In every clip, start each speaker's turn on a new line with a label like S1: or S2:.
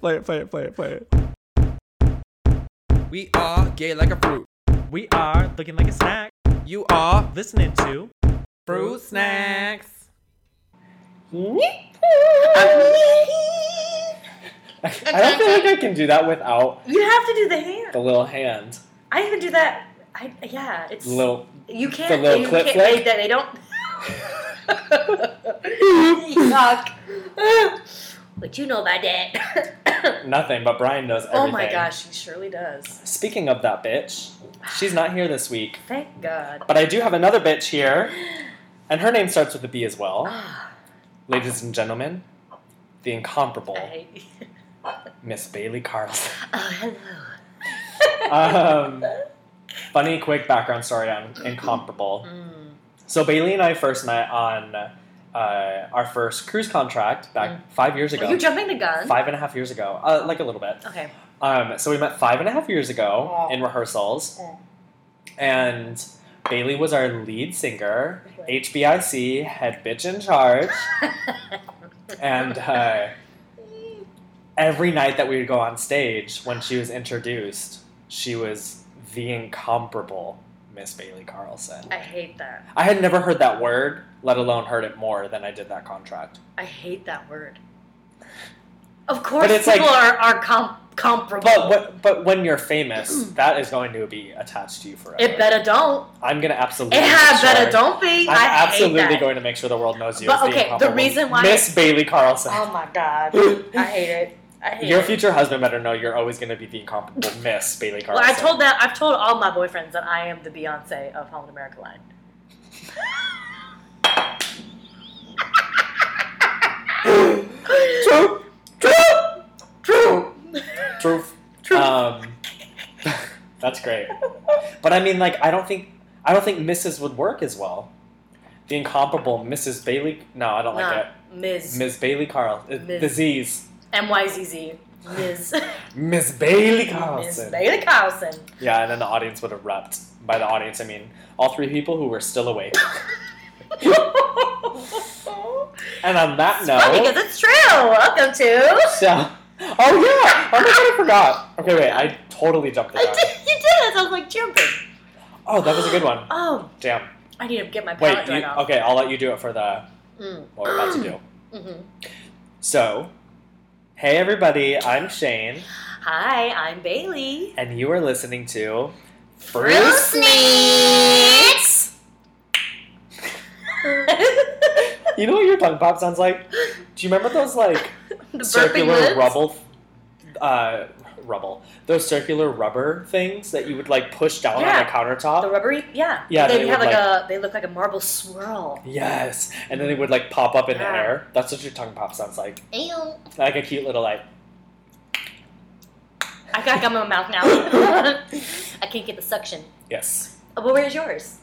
S1: Play it, play it, play it, play it.
S2: We are gay like a fruit.
S1: We are looking like a snack.
S2: You are
S1: Listening to
S2: fruit snacks.
S3: I don't feel like I can do that without
S4: You have to do the hand.
S3: the little hand.
S4: I even do that. I yeah, it's
S3: The little.
S4: you can't.
S3: the little
S4: you
S3: clip
S4: can't,
S3: flick?
S4: They, they don't. Yuck. What you know about that?
S3: Nothing, but Brian knows everything.
S4: oh my gosh, he surely does.
S3: Speaking of that bitch, she's not here this week.
S4: Thank God.
S3: But I do have another bitch here, and her name starts with a B as well.
S4: Ah,
S3: Ladies and gentlemen, the incomparable
S4: I,
S3: Miss Bailey Carlson.
S4: oh hello.
S3: Um, funny, quick background story on incomparable.
S4: Mm.
S3: So Bailey and I first met on uh, our first cruise contract back
S4: Mm.
S3: five years ago.
S4: you jumping the gun?
S3: Five and a half years ago, uh, like a little bit.
S4: Okay.
S3: Um, so we met five and a half years ago
S4: Oh.
S3: in rehearsals,
S4: Oh.
S3: and Bailey was our lead singer, HBIC head bitch in charge, and uh, every night that we would go on stage, when she was introduced, she was the incomparable Miss Bailey Carlson.
S4: I hate that.
S3: I had never heard that word, let alone heard it more than I did that contract.
S4: I hate that word. Of course,
S3: it's
S4: people
S3: like-
S4: are, are com- comparable.
S3: But what, but when you're famous, that is going to be attached to you forever.
S4: it better don't.
S3: I'm gonna absolutely.
S4: It had
S3: sure-
S4: better don't be.
S3: I'm
S4: I
S3: absolutely going to make sure the world knows you.
S4: But, okay, the reason why-
S3: Miss Bailey Carlson.
S4: Oh my god, I hate it.
S3: Your
S4: it.
S3: future husband better know you're always going to be the incomparable Miss Bailey
S4: Well, I told that. I've told all my boyfriends that I am the Beyonce of Holland America line.
S3: True. True.
S4: True.
S3: True.
S4: True.
S3: Um, that's great. But I mean, like, I don't think I don't think Mrs. would work as well. The incomparable Mrs. Bailey. No, I don't like it.
S4: Ms.
S3: Ms. Bailey Carl. uh,
S4: Ms.
S3: The Z's.
S4: M Y Z Z. Ms.
S3: Miss Bailey
S4: Ms.
S3: Carlson.
S4: Bailey Carlson.
S3: Yeah, and then the audience would erupt. By the audience, I mean all three people who were still awake. And on that
S4: It's funny
S3: note,
S4: because it's true. Welcome to.
S3: so oh yeah, oh my god, I forgot. Okay, wait, I totally jumped the
S4: I
S3: gun.
S4: did, you did it. I was like jumping.
S3: Oh, that was a good one.
S4: Oh,
S3: Damn.
S4: I need to get my palate
S3: Wait, you,
S4: off.
S3: okay, I'll let you do it for the
S4: Mm.
S3: what we're about to do.
S4: hmm
S3: So, hey everybody, I'm Shane,
S4: Hi, I'm Bailey.
S3: and you are listening to
S4: Fruit Snacks.
S3: You know what your tongue pop sounds like? Do you remember those like circular rubble, uh, rubble? Those circular rubber things that you would like push down on
S4: Yeah.
S3: the countertop.
S4: The rubbery, yeah.
S3: Yeah,
S4: They,
S3: they
S4: have
S3: would,
S4: like, a. They look like a marble swirl.
S3: yes, and then they would like pop up in the air. That's what your tongue pop sounds like.
S4: Ew.
S3: Like a cute little like.
S4: I got gum in my mouth now. I can't get the suction.
S3: Yes,
S4: Oh, but where's yours?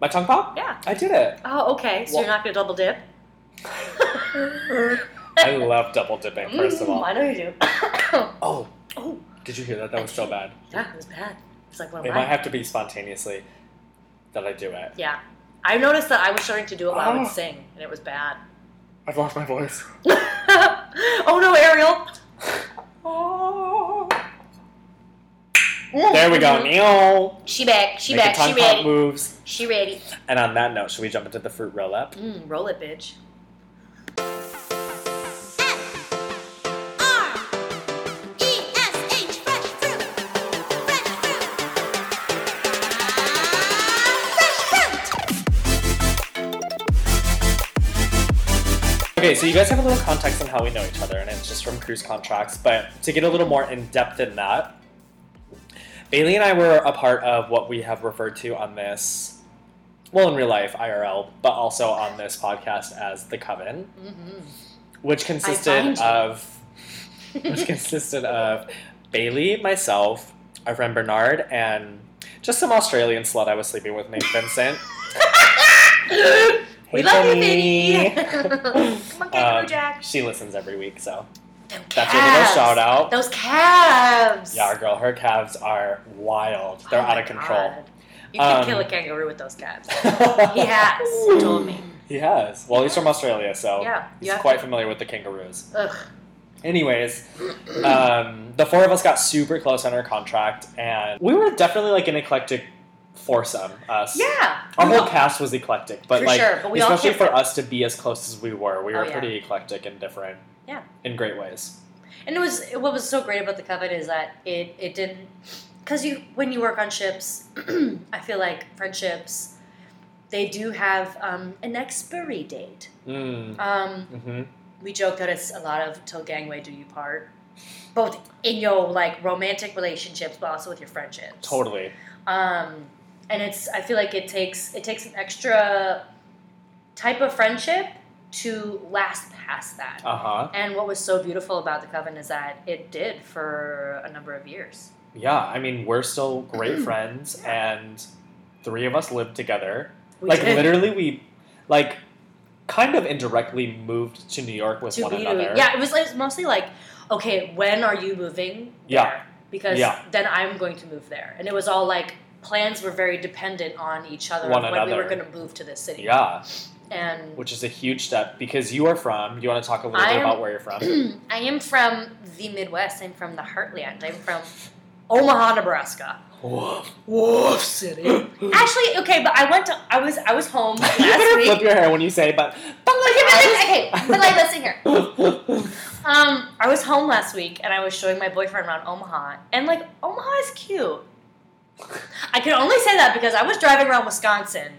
S3: my tongue pop.
S4: Yeah.
S3: I did it.
S4: Oh, okay. So
S3: Well-
S4: you're not gonna double dip.
S3: I love double dipping. First of
S4: Mm,
S3: all.
S4: I know you do.
S3: Oh,
S4: oh,
S3: did you hear that? That was so bad.
S4: yeah, it was bad. It's like one of
S3: It might have to be spontaneously that I do it.
S4: Yeah. I noticed that I was starting to do it while I would
S3: Ah.
S4: sing, and it was bad.
S3: I've lost my voice.
S4: oh no, Ariel!
S3: There we go. Neil.
S4: She back, she
S3: Making
S4: back, she ready.
S3: moves.
S4: She ready.
S3: And on that note, should we jump into the fruit roll up?
S4: Mm, roll it, bitch.
S3: Okay, so you guys have a little context on how we know each other, and it's just from cruise contracts. But to get a little more in depth in that, Bailey and I were a part of what we have referred to on this, well, in real life, IRL, but also on this podcast as the Coven,
S4: Mm-hmm.
S3: which consisted of which consisted of Bailey, myself, our friend Bernard, and just some Australian slut I was sleeping with named Vincent.
S4: we
S3: Hey,
S4: love you, baby. Come on, Kangaroo
S3: Um,
S4: Jack.
S3: She listens every week, so
S4: Them
S3: that's your little shout out.
S4: Those calves.
S3: Yeah, our girl, her calves are wild. They're
S4: Oh
S3: out of control.
S4: God. You can
S3: Um,
S4: kill a kangaroo with those calves. He has. He told me.
S3: He has. Well, he's from Australia, so
S4: Yeah,
S3: he's quite familiar with the kangaroos.
S4: Ugh.
S3: Anyways, um, the four of us got super close on our contract, and we were definitely like an eclectic foursome. Us,
S4: Yeah.
S3: our whole cast was eclectic, but
S4: For
S3: like
S4: sure, but
S3: especially for us to be as close as we were, we
S4: Oh,
S3: were
S4: yeah.
S3: pretty eclectic and different.
S4: Yeah.
S3: in great ways.
S4: And it was what was so great about the coven is that it it didn't because you when you work on ships, I feel like friendships they do have um, an expiry date.
S3: Mm.
S4: Um,
S3: hmm
S4: we joke that it's a lot of till gangway do you part, both in your like romantic relationships, but also with your friendships.
S3: Totally.
S4: Um, and it's I feel like it takes it takes an extra type of friendship to last past that.
S3: Uh huh.
S4: And what was so beautiful about the coven is that it did for a number of years.
S3: Yeah, I mean, we're still great friends, and three of us lived together.
S4: We
S3: like
S4: did.
S3: literally, we like kind of indirectly moved to New York with
S4: to
S3: one another.
S4: yeah, it was like mostly like, okay, when are you moving? There? Yeah. Because
S3: Yeah.
S4: then I'm going to move there, and it was all like plans were very dependent on each other
S3: One
S4: of when we were going to move to this city.
S3: Yeah,
S4: and
S3: which is a huge step because you are from. You want to talk a little
S4: I
S3: bit about where you're from?
S4: I am from the Midwest. I'm from the Heartland. I'm from Omaha, Nebraska. Wolf City. Actually, okay, but I went to. I was. I was home
S3: you
S4: last
S3: better
S4: week.
S3: flip your hair when you say, but but like
S4: Okay, but, okay, but like, listen here. Um, I was home last week and I was showing my boyfriend around Omaha, and like Omaha is cute. I can only say that because I was driving around Wisconsin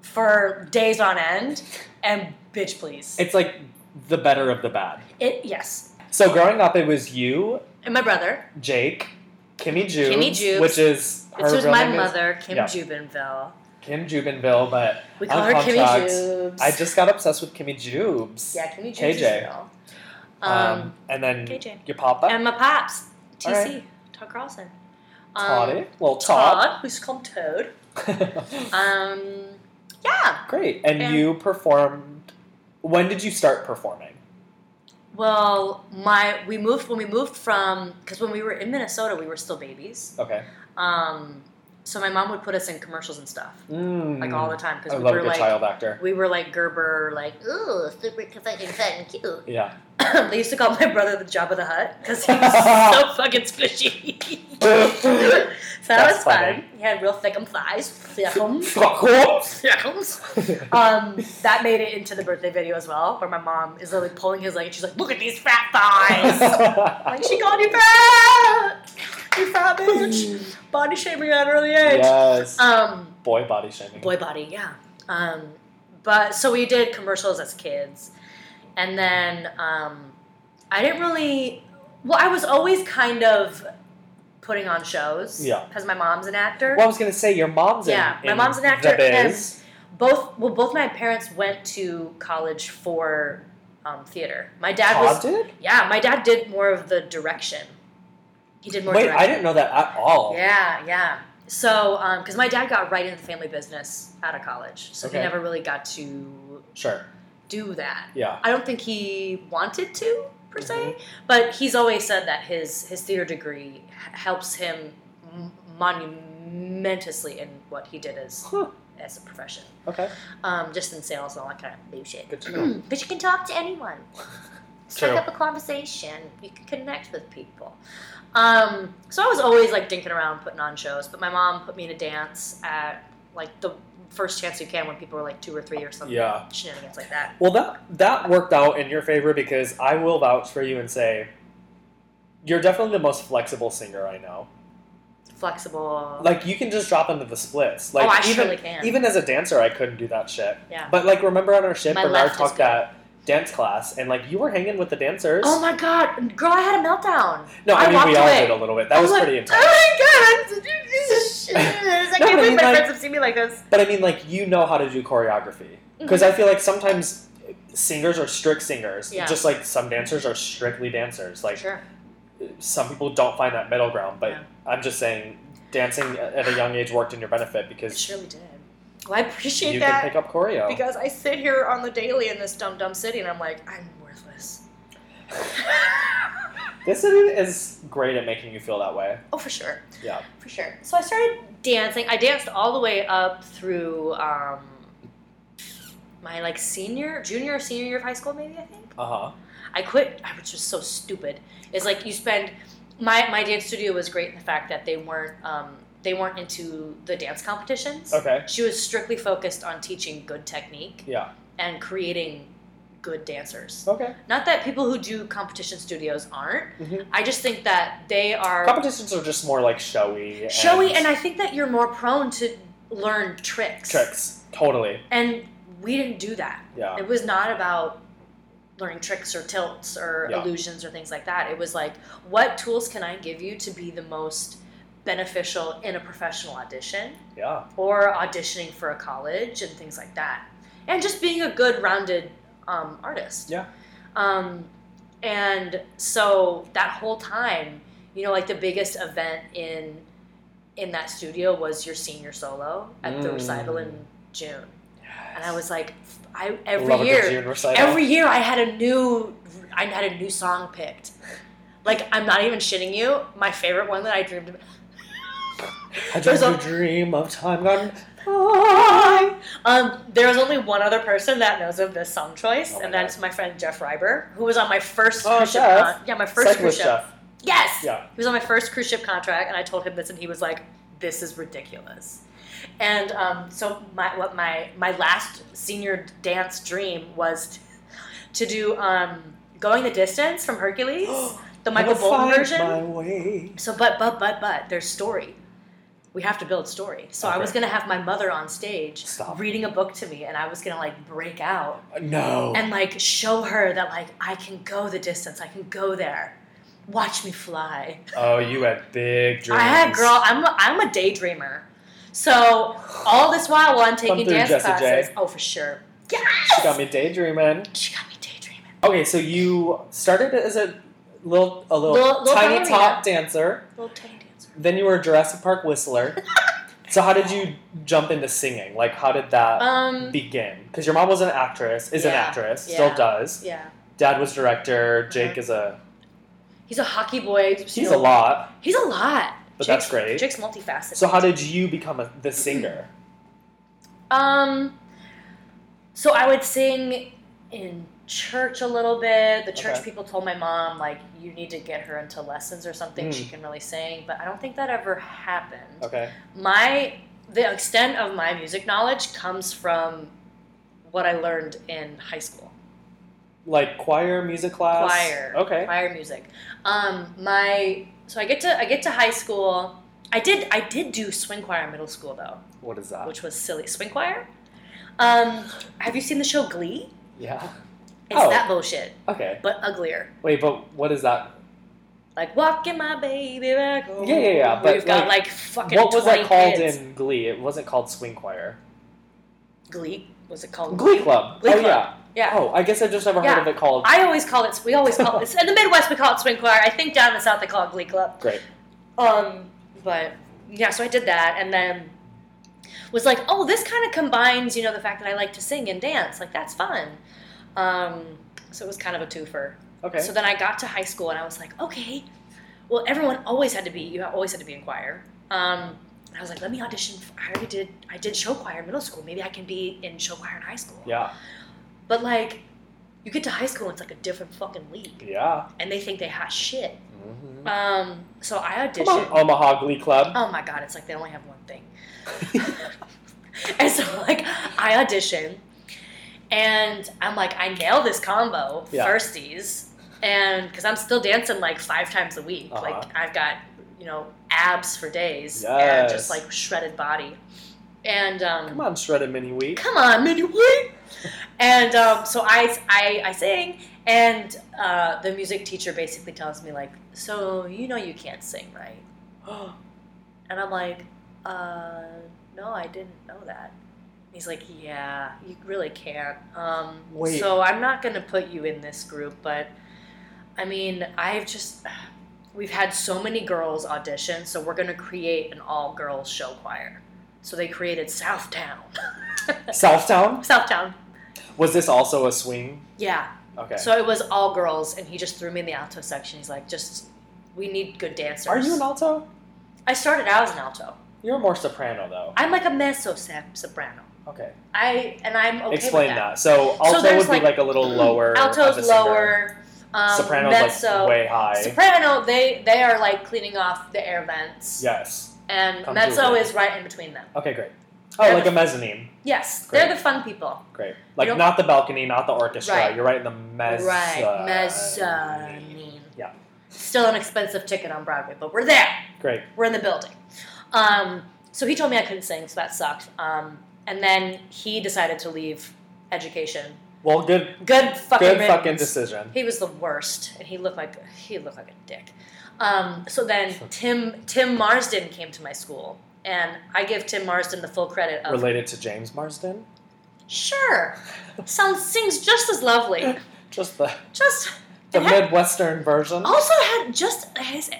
S4: for days on end, and bitch, please.
S3: it's like the better of the bad.
S4: It yes,
S3: So growing up, it was you,
S4: and my brother.
S3: Jake, Kimmy Jubes,
S4: Kimmy Jubes.
S3: which is her
S4: This was my
S3: name is
S4: mother, Kim
S3: yeah.
S4: Jubinville.
S3: Kim Jubinville, but
S4: We call her Kimmy Jubes.
S3: I just got obsessed with Kimmy Jubes.
S4: yeah, Kimmy Jubes
S3: KJ.
S4: Um,
S3: Um, and then
S4: KJ.
S3: your papa,
S4: and my pops, TC,
S3: right.
S4: Todd Carlson.
S3: Toddy, well
S4: Todd,
S3: Todd.
S4: we used call him Toad. Um, yeah.
S3: Great. And
S4: And-
S3: you performed. When did you start performing?
S4: Well, my we moved when we moved from because when we were in Minnesota, we were still babies.
S3: Okay.
S4: Um, so my mom would put us in commercials and stuff
S3: Mm.
S4: like all the time because we were like
S3: child actor.
S4: we were like Gerber, like ooh, super fucking fat and cute.
S3: Yeah.
S4: they used to call my brother the Jabba the Hutt because he was so fucking squishy. so that was fun.
S3: funny.
S4: He had real thickum thighs, thickum,
S3: Cool.
S4: thickums. Um, that made it into the birthday video as well, where my mom is literally pulling his leg and she's like, "Look at these fat thighs." like she called you fat, you fat bitch. Body shaming at an early age.
S3: yes.
S4: Um,
S3: Boy body shaming.
S4: boy body, yeah. Um, but so we did commercials as kids, and then um, I didn't really. Well, I was always kind of putting on shows.
S3: Yeah.
S4: Because my mom's an actor.
S3: Well, I was gonna say your mom's in.
S4: Yeah, my
S3: in
S4: mom's an actor, both well, both my parents went to college for um, theater. My dad
S3: Todd
S4: was
S3: did.
S4: yeah. My dad did more of the direction. He did more.
S3: Wait,
S4: direction.
S3: I didn't know that at all.
S4: Yeah, yeah. So, because my dad got right into the family business out of college, so
S3: Okay.
S4: he never really got to
S3: Sure.
S4: do that.
S3: Yeah.
S4: I don't think he wanted to per se,
S3: Mhm.
S4: but he's always said that his his theater degree h- helps him m- monumentously in what he did as
S3: Huh.
S4: as a profession,
S3: Okay.
S4: um, just in sales and all that kind of bullshit.
S3: Good to know.
S4: but you can talk to anyone. Strike up a conversation. You can connect with people. Um, so I was always like dinking around, putting on shows. But my mom put me in a dance at like the first chance you can when people are like two or three or something.
S3: Yeah.
S4: Shenanigans like that.
S3: Well, that that worked out in your favor because I will vouch for you and say you're definitely the most flexible singer I know.
S4: Flexible.
S3: Like you can just drop into the splits. Oh, like
S4: oh, I
S3: even
S4: surely can.
S3: even as a dancer, I couldn't do that shit.
S4: yeah.
S3: But like, remember on our ship,
S4: My
S3: Bernard
S4: talked
S3: that dance class, and like you were hanging with the dancers.
S4: Oh my god, girl! I had a meltdown.
S3: no, I,
S4: I
S3: mean we all
S4: away.
S3: did a little bit. That
S4: I
S3: was
S4: like,
S3: pretty oh intense.
S4: Oh my god! I'm such a piece of shit. I
S3: No,
S4: can't
S3: but I
S4: believe
S3: mean,
S4: my
S3: like-
S4: friends have seen me like this.
S3: But I mean, like you know how to do choreography mm-hmm. because I feel like sometimes singers are strict singers,
S4: Yeah.
S3: just like some dancers are strictly dancers. Like
S4: Sure.
S3: some people don't find that middle ground, but
S4: Yeah.
S3: I'm just saying dancing at a young age worked in your benefit because It
S4: surely did. Well, I appreciate
S3: you
S4: that.
S3: can pick up choreo.
S4: Because I sit here on the daily in this dumb dumb city and I'm like, I'm worthless.
S3: this city is great at making you feel that way.
S4: oh, for sure.
S3: Yeah.
S4: For sure. So I started dancing. I danced all the way up through um, my like senior, junior, or senior year of high school, maybe I think.
S3: Uh huh.
S4: I quit. I was just so stupid. It's like you spend. My my dance studio was great in the fact that they weren't um, they weren't into the dance competitions.
S3: Okay.
S4: She was strictly focused on teaching good technique
S3: Yeah.
S4: and creating good dancers.
S3: Okay.
S4: Not that people who do competition studios aren't.
S3: Mhm.
S4: I just think that they are
S3: Competitions are just more like showy. And
S4: showy, and I think that you're more prone to learn tricks.
S3: tricks. Totally.
S4: And we didn't do that.
S3: Yeah.
S4: It was not about learning tricks or tilts or
S3: Yeah.
S4: illusions or things like that. It was like, what tools can I give you to be the most beneficial in a professional audition
S3: Yeah.
S4: or auditioning for a college and things like that? And just being a good, rounded um, artist.
S3: Yeah.
S4: Um, and so that whole time, you know, like the biggest event in in that studio was your senior solo at the
S3: Mm.
S4: recital in June, and I was like, I every
S3: Love
S4: year, every year I had a new, I had a new song picked. Like I'm not even shitting you. My favorite one that I dreamed about.
S3: I
S4: There's a-
S3: dream of time gone.
S4: Um, there was only one other person that knows of this song choice,
S3: Oh
S4: and that's my friend Jeff Reiber, who was on my first
S3: Oh,
S4: cruise ship. Con- yeah, my first
S3: Second
S4: cruise ship.
S3: Jeff.
S4: Yes.
S3: Yeah.
S4: He was on my first cruise ship contract, and I told him this, and he was like, "This is ridiculous." And um, so my what my my last senior dance dream was to do um, "Going the Distance" from Hercules, the Michael Bolton version. So, but but but but there's story. We have to build story. So I was gonna have my mother on stage
S3: Stop.
S4: reading a book to me, and I was gonna like break out uh,
S3: No.
S4: and like show her that like I can go the distance. I can go there. Watch me fly.
S3: oh, you had big dreams.
S4: I had girl. I'm a, I'm a daydreamer. So all this while while I'm taking dance
S3: Jessie J.
S4: classes, oh for sure. Yes.
S3: She got me daydreaming.
S4: She got me daydreaming.
S3: Okay, so you started as a little, a little,
S4: Little- little
S3: tiny top dancer.
S4: Little tiny dancer.
S3: Then you were a Jurassic Park whistler. so how did you jump into singing? Like, how did that
S4: Um.
S3: begin? Because your mom was an actress, is an actress,
S4: yeah.
S3: still does.
S4: Yeah.
S3: Dad was director. Jake
S4: Uh-huh.
S3: is a.
S4: He's a hockey boy.
S3: He's a lot.
S4: He's a lot.
S3: But
S4: Jake's,
S3: that's great.
S4: Jake's multifaceted.
S3: So how did you become a, the singer?
S4: Um, so I would sing in church a little bit. The church
S3: Okay.
S4: people told my mom like you need to get her into lessons or something.
S3: Mm.
S4: She can really sing, but I don't think that ever happened.
S3: Okay.
S4: My the extent of my music knowledge comes from what I learned in high school.
S3: Like choir, music class.
S4: Choir.
S3: Okay.
S4: Choir music. Um, my so I get to I get to high school. I did I did do swing choir in middle school though,
S3: What is that?
S4: which was silly. Swing choir. Um, have you seen the show Glee?
S3: Yeah.
S4: It's
S3: Oh.
S4: that bullshit,
S3: Okay.
S4: but uglier.
S3: Wait, but what is that?
S4: Like walking my baby back home.
S3: Yeah, yeah, yeah, but,
S4: We've got
S3: like,
S4: like fucking.
S3: What was that called
S4: kids.
S3: in Glee? It wasn't called swing choir.
S4: Glee? Was it called
S3: Glee Club.
S4: Glee
S3: oh
S4: Club.
S3: yeah.
S4: Yeah.
S3: Oh, I guess I've just never
S4: Yeah.
S3: heard of it called.
S4: I always call it. We always call it in the Midwest. We call it swing choir. I think down in the South they call it Glee Club.
S3: Great.
S4: Um, but yeah, so I did that, and then was like, oh, this kind of combines, you know, the fact that I like to sing and dance. Like that's fun. Um, so it was kind of a twofer.
S3: Okay.
S4: So then I got to high school and I was like, okay, well, everyone always had to be, you always had to be in choir. Um, and I was like, let me audition. For, I already did, I did show choir in middle school. Maybe I can be in show choir in high school.
S3: yeah.
S4: But like, you get to high school, and it's like a different fucking league.
S3: Yeah.
S4: And they think they hot shit.
S3: Mhm.
S4: Um, so I
S3: Come on,
S4: auditioned.
S3: Omaha Glee Club.
S4: Oh my god, it's like they only have one thing. and so like I audition and I'm like, I nail this combo,
S3: Yeah.
S4: firsties. And because I'm still dancing like five times a week.
S3: Uh-huh.
S4: Like I've got, you know, abs for days and just like shredded body. And um
S3: Come on, shredded mini wheat.
S4: come on, mini what? And um, so I, I, I sing, and uh, the music teacher basically tells me like, so you know you can't sing, right? And I'm like, uh, no, I didn't know that. He's like, yeah, you really can't. Um,
S3: Wait.
S4: So I'm not gonna put you in this group, but I mean, I've just. We've had so many girls audition, so we're gonna create an all-girls show choir. So they created Southtown.
S3: Southtown?
S4: Southtown.
S3: Was this also a swing?
S4: Yeah.
S3: Okay.
S4: So it was all girls, and he just threw me in the alto section. He's like, just, we need good dancers.
S3: Are you an alto?
S4: I started out as an alto.
S3: You're more soprano though.
S4: I'm like a mezzo soprano.
S3: Okay.
S4: I and I'm okay
S3: Explain
S4: with
S3: that.
S4: that.
S3: So alto
S4: there's,
S3: would be
S4: like,
S3: a little lower.
S4: Alto's lower, Um,
S3: Soprano's
S4: mezzo,
S3: like way high.
S4: Soprano, they they are like cleaning off the air vents.
S3: yes.
S4: And
S3: Come
S4: mezzo is right in between them.
S3: Okay, great. Oh,
S4: They're
S3: like
S4: the-
S3: a mezzanine.
S4: Yes,
S3: Great.
S4: they're the fun people.
S3: Great. Like
S4: don't-
S3: the balcony, not the orchestra.
S4: Right.
S3: You're right in the mezz.
S4: Right, mezzanine.
S3: Yeah.
S4: Still an expensive ticket on Broadway, but we're there.
S3: Great.
S4: We're in the building. Um, so he told me I couldn't sing, so that sucked. Um, and then he decided to leave education.
S3: Well, good.
S4: Good fucking
S3: Good
S4: riddance.
S3: fucking decision.
S4: He was the worst, and he looked like he looked like a dick. Um, so then Tim Tim Marsden came to my school, and I give Tim Marsden the full credit of
S3: Related to James Marsden.
S4: sure, sounds sings just as lovely,
S3: Just the
S4: just
S3: the
S4: had-
S3: midwestern version.
S4: also had just his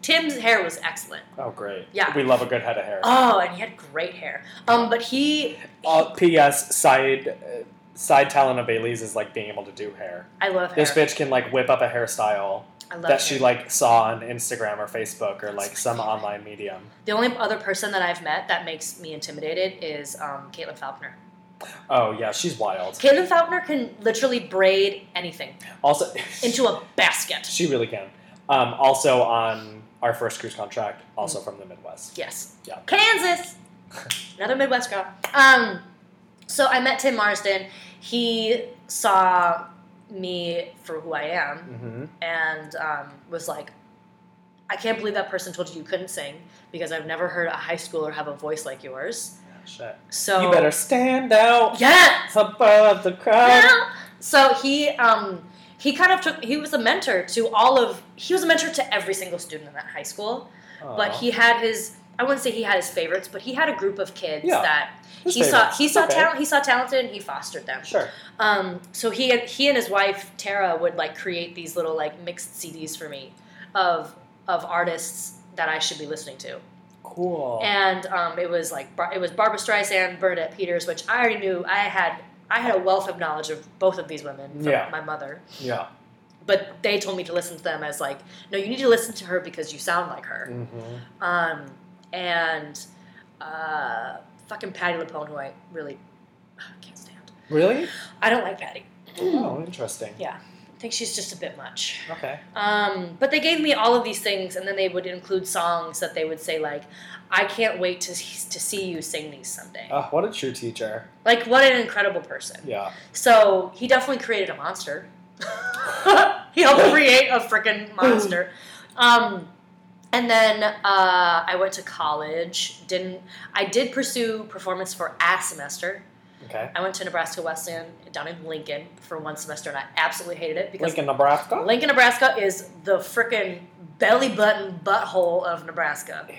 S4: Tim's hair was excellent.
S3: Oh, great.
S4: Yeah.
S3: We love a good head of hair.
S4: Oh, and he had great hair. Um, but he,
S3: Uh, P.S. Side uh, side talent of Bailey's is like being able to do hair.
S4: I love hair.
S3: This bitch can like whip up a hairstyle
S4: I love
S3: that she like saw on Instagram or Facebook or like some online medium.
S4: The only other person that I've met that makes me intimidated is um, Caitlin Faulkner.
S3: Oh yeah, she's wild.
S4: Caitlin Faulkner can literally braid anything
S3: Also,
S4: into a basket.
S3: she really can. Um, also on our first cruise contract, also from the Midwest.
S4: Yes.
S3: Yeah.
S4: Kansas. Another Midwest girl. Um, so I met Tim Marsden. He saw me for who I am
S3: Mm-hmm.
S4: and um, was like, I can't believe that person told you you couldn't sing because I've never heard a high schooler have a voice like yours.
S3: Shit.
S4: So
S3: You better stand out
S4: Yes.
S3: above the crowd.
S4: So he um, he kind of took he was a mentor to all of he was a mentor to every single student in that high school. But he had his I wouldn't say he had his favorites, but he had a group of kids
S3: Yeah.
S4: that
S3: His
S4: he saw he saw
S3: Okay.
S4: talent he saw talented and he fostered them.
S3: Sure.
S4: Um, so he had, he and his wife Tara would like create these little like mixed CDs for me of of artists that I should be listening to.
S3: Cool.
S4: And um, it was like it was Barbra Streisand, Bernadette Peters, which I already knew. I had I had a wealth of knowledge of both of these women from
S3: Yeah.
S4: my mother,
S3: yeah.
S4: but they told me to listen to them as like, no, you need to listen to her because you sound like her.
S3: Mm-hmm.
S4: Um, and uh, fucking Patti LuPone, who I really can't stand.
S3: Really?
S4: I don't like Patty.
S3: Oh, interesting.
S4: Yeah, think she's just a bit much.
S3: Okay.
S4: Um, but they gave me all of these things, and then they would include songs that they would say like, "I can't wait to to see you sing these someday."
S3: Oh, what a true teacher.
S4: Like, what an incredible person.
S3: Yeah.
S4: So he definitely created a monster. he helped create a freaking monster. Um, and then uh, I went to college. Didn't I did pursue performance for a semester.
S3: Okay.
S4: I went to Nebraska Wesleyan down in Lincoln for one semester, and I absolutely hated it because
S3: Lincoln, Nebraska.
S4: Lincoln, Nebraska is the freaking belly button butthole of Nebraska.
S3: Ew.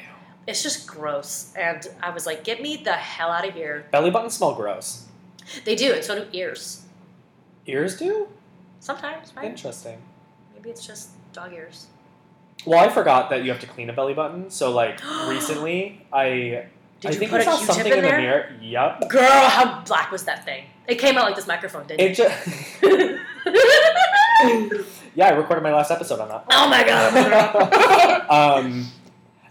S4: It's just gross, and I was like, "Get me the hell out of here!"
S3: Belly buttons smell gross.
S4: They do, and so do ears.
S3: Ears do?
S4: Sometimes, right?
S3: Interesting.
S4: Maybe it's just dog ears.
S3: Well, I forgot that you have to clean a belly button. So, like, recently, I
S4: Did
S3: I
S4: you
S3: think
S4: put
S3: I
S4: a
S3: saw
S4: Q-tip
S3: something
S4: in
S3: in the mirror. Yep.
S4: Girl, how black was that thing? It came out like this microphone, didn't
S3: It just. yeah, I recorded my last episode on that.
S4: oh my god!
S3: um,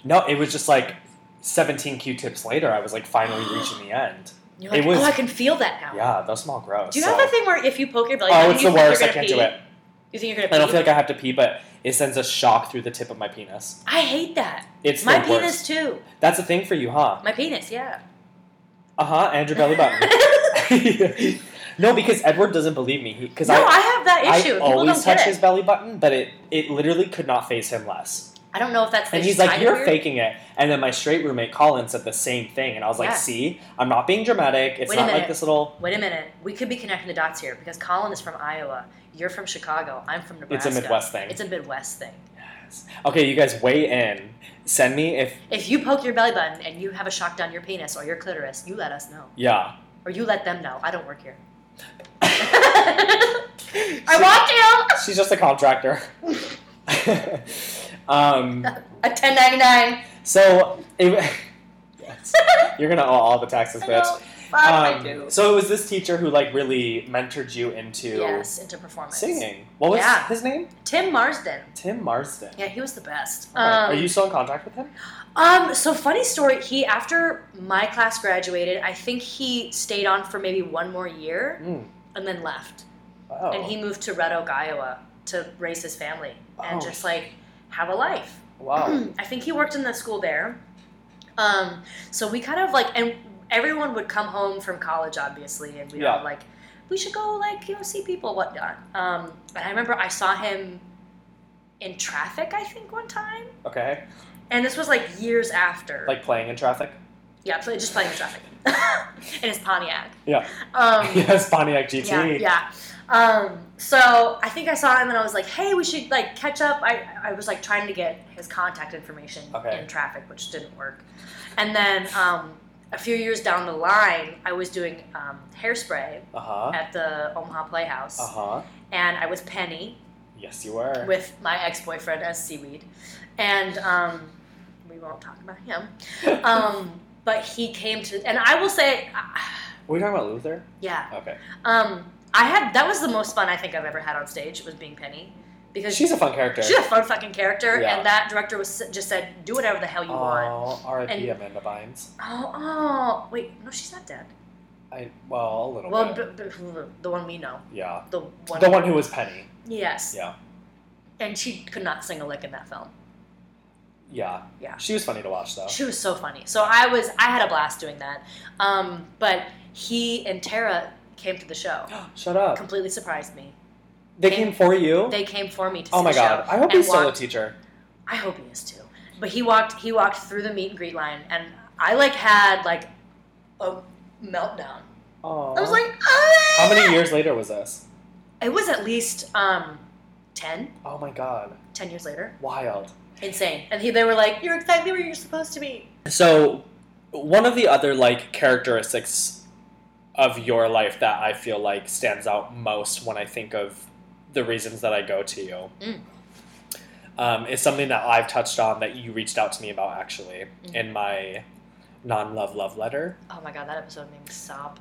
S3: no, it was just like 17 Q-tips later. I was like finally reaching the end.
S4: You're like,
S3: It was-
S4: oh, I can feel that now.
S3: Yeah, those smell gross.
S4: Do you
S3: so-
S4: have that thing where if you poke your belly
S3: Oh, it's
S4: you
S3: the worst. I can't do it.
S4: You think you're gonna
S3: I don't
S4: pee?
S3: feel like I have to pee, but it sends a shock through the tip of my penis.
S4: I hate that.
S3: It's
S4: My penis
S3: worst.
S4: too.
S3: That's a thing for you, huh?
S4: My penis, yeah.
S3: Uh huh. And your belly button. no, because Edward doesn't believe me. Because
S4: no,
S3: I,
S4: I, have that
S3: I
S4: issue. People
S3: always touch his belly button, but it it literally could not faze him less.
S4: I don't know if that's.
S3: And he's like, "You're
S4: weird.
S3: faking it." And then my straight roommate Colin said the same thing, and I was like,
S4: Yeah.
S3: "See, I'm not being dramatic. It's
S4: Wait
S3: not like this little."
S4: Wait a minute. We could be connecting the dots here because Colin is from Iowa. You're from Chicago. I'm from Nebraska.
S3: It's a Midwest thing.
S4: It's a Midwest thing. Yes.
S3: Okay, you guys weigh in. Send me if
S4: If you poke your belly button and you have a shock down your penis or your clitoris, you let us know.
S3: yeah.
S4: Or you let them know. I don't work here. I want you!
S3: She's just a contractor. um.
S4: A 1099.
S3: So it, yes. you're gonna owe all the taxes, bitch.
S4: know. Fuck, I
S3: Um, so it was this teacher who like really mentored you into
S4: Yes, into performance.
S3: singing. What was
S4: Yeah.
S3: his name?
S4: Tim Marsden.
S3: Tim Marsden.
S4: Yeah, he was the best. Um,
S3: Are you still in contact with him?
S4: Um, so funny story. He after my class graduated, I think he stayed on for maybe one more year
S3: Mm.
S4: and then left.
S3: Wow.
S4: And he moved to Red Oak, Iowa. to raise his family and
S3: Oh.
S4: just like have a life.
S3: Wow.
S4: I think he worked in the school there. Um, so we kind of like, and everyone would come home from college, obviously, and we
S3: Yeah.
S4: were like, we should go like you know see people, whatnot. Um, and I remember I saw him in traffic, I think, one time,
S3: Okay.
S4: and this was like years after.
S3: Like playing in traffic.
S4: yeah, play, just playing in traffic in his Pontiac.
S3: Yeah.
S4: Um,
S3: yes, Pontiac GT.
S4: yeah, yeah. Um, so I think I saw him and I was like, hey, we should like catch up. I, I was like trying to get his contact information
S3: Okay.
S4: in traffic, which didn't work. And then um, a few years down the line, I was doing um, hairspray
S3: Uh huh.
S4: at the Omaha Playhouse.
S3: Uh huh.
S4: And I was Penny
S3: Yes, you were.
S4: with my ex boyfriend as Seaweed. And um, we won't talk about him. Um, but he came to, and I will say, uh,
S3: were you talking about Luther?
S4: yeah.
S3: Okay.
S4: Um, I had that was the most fun I think I've ever had on stage was being Penny, because
S3: She's a fun character.
S4: she's a fun fucking character,
S3: Yeah.
S4: and that director was just said do whatever the hell you want.
S3: Oh, R.I.P. Amanda Bynes.
S4: Oh, oh, wait, no, she's not dead.
S3: I well, a little
S4: Well,
S3: bit.
S4: b- b- the one we know,
S3: yeah.
S4: the one,
S3: The one who was Penny.
S4: yes,
S3: Yeah.
S4: and she could not sing a lick in that film.
S3: Yeah.
S4: Yeah.
S3: She was funny to watch though.
S4: She was so funny. So I was, I had a blast doing that. Um, but he and Tara came to the show.
S3: Shut up.
S4: Completely surprised me.
S3: They came for you.
S4: They came for me to see
S3: oh my god. I hope he's still a teacher.
S4: I hope he is too. But he walked he walked through the meet and greet line and I like had like a meltdown.
S3: Oh.
S4: I was like, ah!
S3: How many years later was this?
S4: It was at least um 10,
S3: Oh my god.
S4: 10 years later.
S3: Wild.
S4: Insane. And he, they were like, You're exactly where you're supposed to be.
S3: So, one of the other like characteristics of your life that I feel like stands out most when I think of the reasons that I go to you
S4: Mm.
S3: um, is something that I've touched on that you reached out to me about actually
S4: Mm.
S3: in my non-love love letter.
S4: Oh my god, that episode made me sob.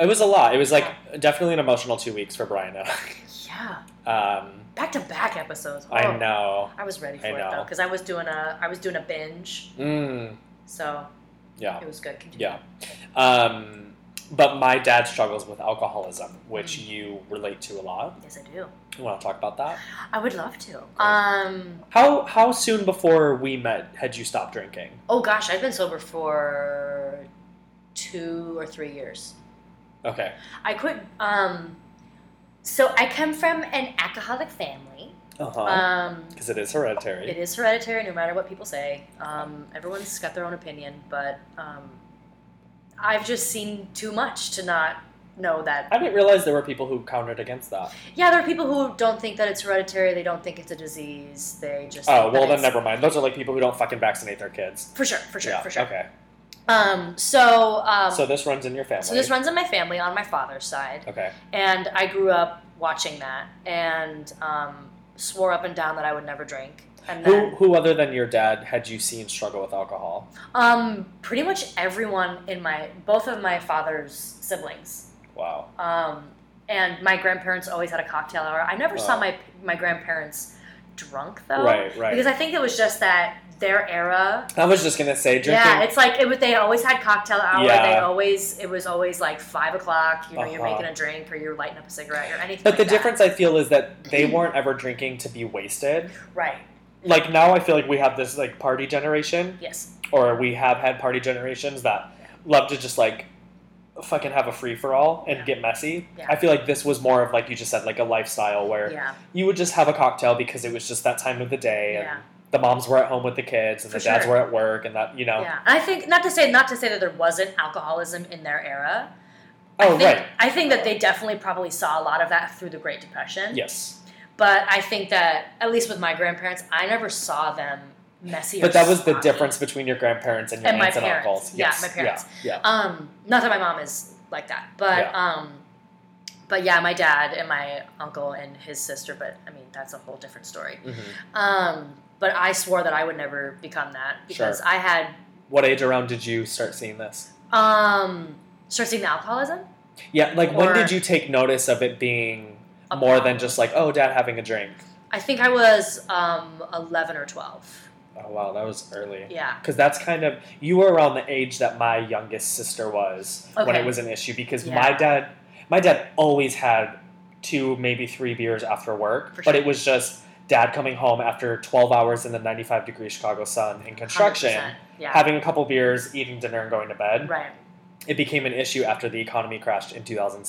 S3: It was a lot. It was like definitely an emotional two weeks for Brian
S4: Yeah.
S3: Um,
S4: Back to back episodes.
S3: I
S4: Oh,
S3: know.
S4: I was ready for
S3: I
S4: it
S3: know.
S4: though, because I was doing a I was doing a binge,
S3: Mm,
S4: so
S3: yeah.
S4: it was good. Continue.
S3: Yeah. Um, but my dad struggles with alcoholism, which you relate to a lot.
S4: Yes, I do.
S3: You want to talk about that?
S4: I would love to. Um.
S3: How how soon before we met had you stopped drinking?
S4: Oh gosh, I've been sober for two or three years.
S3: Okay.
S4: I quit. Um. So I come from an alcoholic family.
S3: Uh huh.
S4: Um.
S3: Because it is hereditary.
S4: It is hereditary, no matter what people say. Um, everyone's got their own opinion, but um, I've just seen too much to not know that.
S3: I didn't realize there were people who countered against that.
S4: Yeah, there are people who don't think that it's hereditary. They don't think it's a disease. They just
S3: Oh
S4: think
S3: well, then never mind. Those are like people who don't fucking vaccinate their kids.
S4: For sure, for sure,
S3: yeah.
S4: for sure.
S3: Okay.
S4: Um, so um,
S3: so this runs in your family.
S4: so this runs in my family on my father's side.
S3: Okay.
S4: and I grew up watching that and um, swore up and down that I would never drink. And
S3: Who
S4: then,
S3: who other than your dad had you seen struggle with alcohol?
S4: um, pretty much everyone in my both of my father's siblings,
S3: Wow.
S4: um, and my grandparents always had a cocktail hour. I never saw
S3: Oh.
S4: my my grandparents drunk though,
S3: Right. Right.
S4: because I think it was just that their era.
S3: I was just gonna say drinking.
S4: Yeah, it's like it was. They always had cocktail hour.
S3: Yeah.
S4: They always it was always like five o'clock. You know, you're
S3: Uh-huh.
S4: making a drink or you're lighting up a cigarette or anything.
S3: but
S4: like
S3: the
S4: that.
S3: difference I feel is that they weren't ever drinking to be wasted.
S4: right?
S3: Like now, I feel like we have this like party generation,
S4: Yes.
S3: or we have had party generations that love to just like fucking have a free for all and
S4: Yeah.
S3: get messy.
S4: Yeah.
S3: I feel like this was more of like you just said, like a lifestyle where
S4: Yeah.
S3: you would just have a cocktail because it was just that time of the day, and the moms were at home with the kids, and
S4: For
S3: the dads
S4: sure.
S3: were at work, and that you know.
S4: Yeah, I think not to say not to say that there wasn't alcoholism in their era.
S3: Oh
S4: I think,
S3: right.
S4: I think that they definitely probably saw a lot of that through the Great Depression.
S3: Yes.
S4: But I think that at least with my grandparents, I never saw them messy. or
S3: But that was the difference between your grandparents and your
S4: And my
S3: aunts and
S4: parents.
S3: uncles.
S4: Yeah,
S3: Yes.
S4: my parents.
S3: Yeah.
S4: Um, not that my mom is like that, but
S3: Yeah.
S4: um, but yeah, my dad and my uncle and his sister. But I mean, that's a whole different story.
S3: yeah. hmm
S4: Um, but I swore that I would never become that because
S3: Sure.
S4: I had
S3: What age around did you start seeing this?
S4: um, start seeing the alcoholism.
S3: Yeah, like when did you take notice of it being more than just like, oh, dad having a drink?
S4: I think I was um, 11 or 12.
S3: Oh wow, that was early.
S4: Yeah.
S3: Because that's kind of you were around the age that my youngest sister was when it was an issue. Because
S4: Yeah.
S3: my dad, my dad always had two, maybe three beers after work.
S4: For
S3: But it was just dad coming home after 12 hours in the 95 degree Chicago sun in construction,
S4: Yeah.
S3: having a couple beers, eating dinner, and going to bed.
S4: right.
S3: It became an issue after the economy crashed in 2000.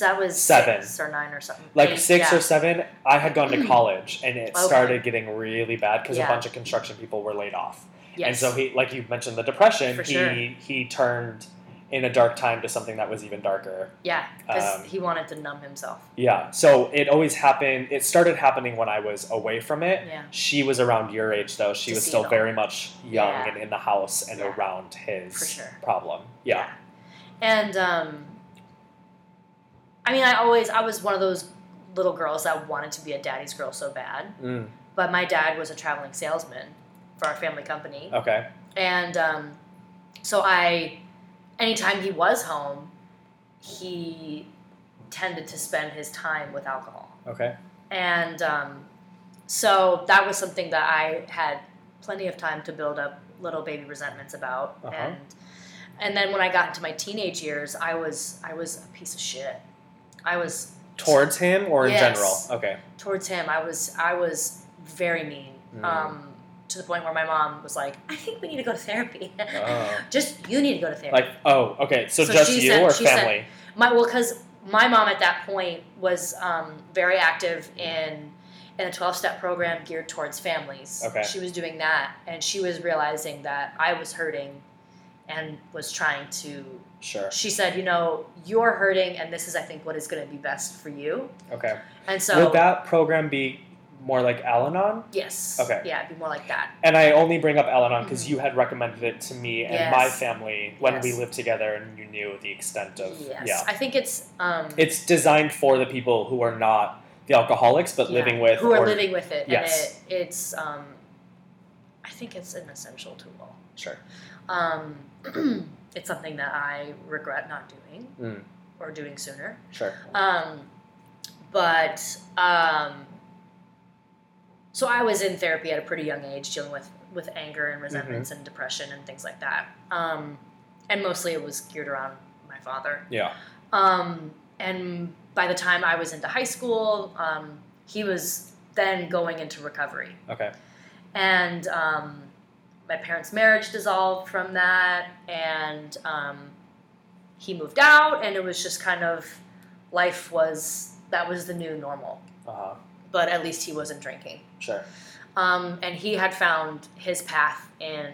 S4: So that was
S3: Seven.
S4: six or nine or something.
S3: Like
S4: Eight,
S3: six
S4: yeah.
S3: or seven, I had gone to college and it
S4: Okay.
S3: started getting really bad because
S4: Yeah.
S3: a bunch of construction people were laid off.
S4: Yes.
S3: And so he, like you mentioned, the depression.
S4: For
S3: he
S4: sure.
S3: he turned in a dark time to something that was even darker.
S4: yeah, because
S3: um,
S4: he wanted to numb himself.
S3: Yeah. So it always happened. It started happening when I was away from it.
S4: Yeah.
S3: She was around your age though. She was still very much young
S4: Yeah.
S3: and in the house and
S4: Yeah.
S3: around his
S4: sure.
S3: problem. Yeah.
S4: And um, I mean, I always I was one of those little girls that wanted to be a daddy's girl so bad.
S3: Mm.
S4: But my dad was a traveling salesman for our family company,
S3: Okay.
S4: and um, so I, anytime he was home, he tended to spend his time with alcohol.
S3: Okay.
S4: And um, so that was something that I had plenty of time to build up little baby resentments about.
S3: Uh-huh.
S4: And and then when I got into my teenage years, I was I was a piece of shit. I was
S3: Towards him or in
S4: Yes.
S3: general? Okay.
S4: towards him. I was I was very mean.
S3: Mm.
S4: Um, to the point where my mom was like, "I think we need to go to therapy.
S3: Oh.
S4: Just you need to go to therapy."
S3: Like oh okay. So,
S4: So
S3: just you
S4: said-
S3: or
S4: she said-
S3: family?
S4: My well, because my mom at that point was um, very active in in a twelve step program geared towards families.
S3: Okay.
S4: She was doing that, and she was realizing that I was hurting, and was trying to.
S3: Sure.
S4: She said, "You know, you're hurting, and this is, I think, what is going to be best for you."
S3: Okay.
S4: And so,
S3: Would that program be more like Al-Anon?
S4: yes,
S3: Okay.
S4: yeah, it'd be more like that.
S3: And I only bring up Al-Anon because
S4: Mhm.
S3: you had recommended it to me and
S4: Yes.
S3: my family when we lived together, and you knew the extent of
S4: Yes,
S3: yeah.
S4: I think it's um,
S3: It's designed for the people who are not the alcoholics, but
S4: yeah,
S3: living with
S4: who are
S3: or-
S4: living with it,
S3: Yes.
S4: and it, it's um, I think it's an essential tool.
S3: Sure.
S4: Um, it's something that I regret not doing
S3: Mm.
S4: or doing sooner.
S3: Sure.
S4: Um, but um, so I was in therapy at a pretty young age, dealing with with anger and resentments and depression and things like that. Um, and mostly it was geared around my father.
S3: Yeah.
S4: Um, and by the time I was into high school, um, he was then going into recovery
S3: Okay.
S4: And um, my parents' marriage dissolved from that, and um, he moved out, and it was just kind of life was that was the new normal.
S3: Uh huh.
S4: But at least he wasn't drinking,
S3: Sure.
S4: um, and he had found his path in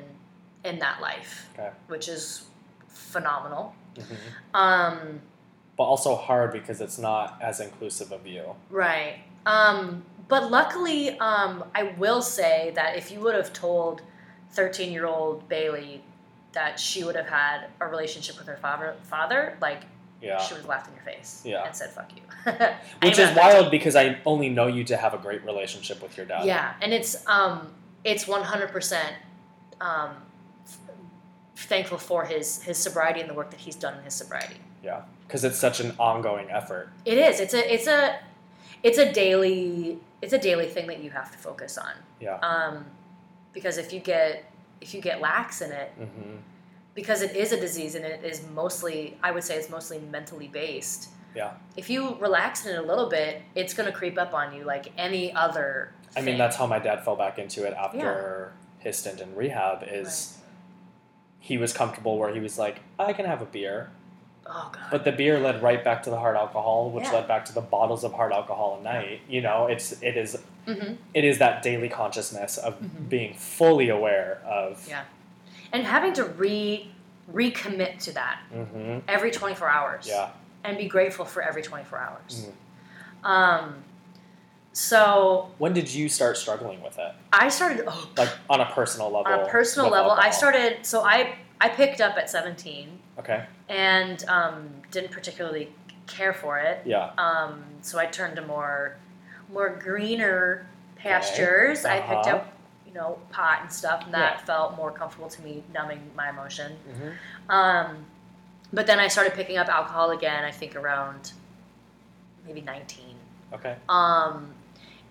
S4: in that life,
S3: Okay.
S4: which is phenomenal.
S3: hmm
S4: Um,
S3: But also hard because it's not as inclusive of you.
S4: Right. Um, but luckily, um, I will say that if you would have told 13 year old Bailey that she would have had a relationship with her father, father like,
S3: Yeah.
S4: she would have laughed in your face
S3: Yeah.
S4: and said, fuck you.
S3: Which is wild because I only know you to have a great relationship with your dad.
S4: Yeah. And it's, um, it's 100% um, f- thankful for his, his sobriety and the work that he's done in his sobriety.
S3: Yeah. Because it's such an ongoing effort.
S4: It is. It's a, it's a, it's a daily, it's a daily thing that you have to focus on.
S3: Yeah.
S4: um, because if you get if you get lax in it
S3: hmm
S4: because it is a disease and it is mostly i would say it's mostly mentally based
S3: Yeah.
S4: if you relax in it a little bit it's going to creep up on you like any other
S3: I mean, that's how my dad fell back into it after his stint in rehab. Is he was comfortable where he was like, I can have a beer,
S4: oh god
S3: but the beer led right back to the hard alcohol, which
S4: Yeah.
S3: led back to the bottles of hard alcohol a night. You know, it's it is
S4: hmm
S3: it is that daily consciousness of
S4: Mhm.
S3: being fully aware of.
S4: Yeah. and having to re recommit to that
S3: hmm
S4: every 24 hours
S3: Yeah.
S4: and be grateful for every 24 hours
S3: Mhm.
S4: um so
S3: When did you start struggling with it?
S4: i started oh
S3: Like on a personal level.
S4: on a personal level i started so i i picked up at 17
S3: Okay.
S4: and um, didn't particularly care for it.
S3: Yeah.
S4: Um, so I turned to more more greener pastures. I picked
S3: Uh-huh.
S4: up, you know, pot and stuff, and that felt more comfortable to me, numbing my emotion.
S3: hmm
S4: Um, but then I started picking up alcohol again. I think around maybe nineteen.
S3: Okay.
S4: Um,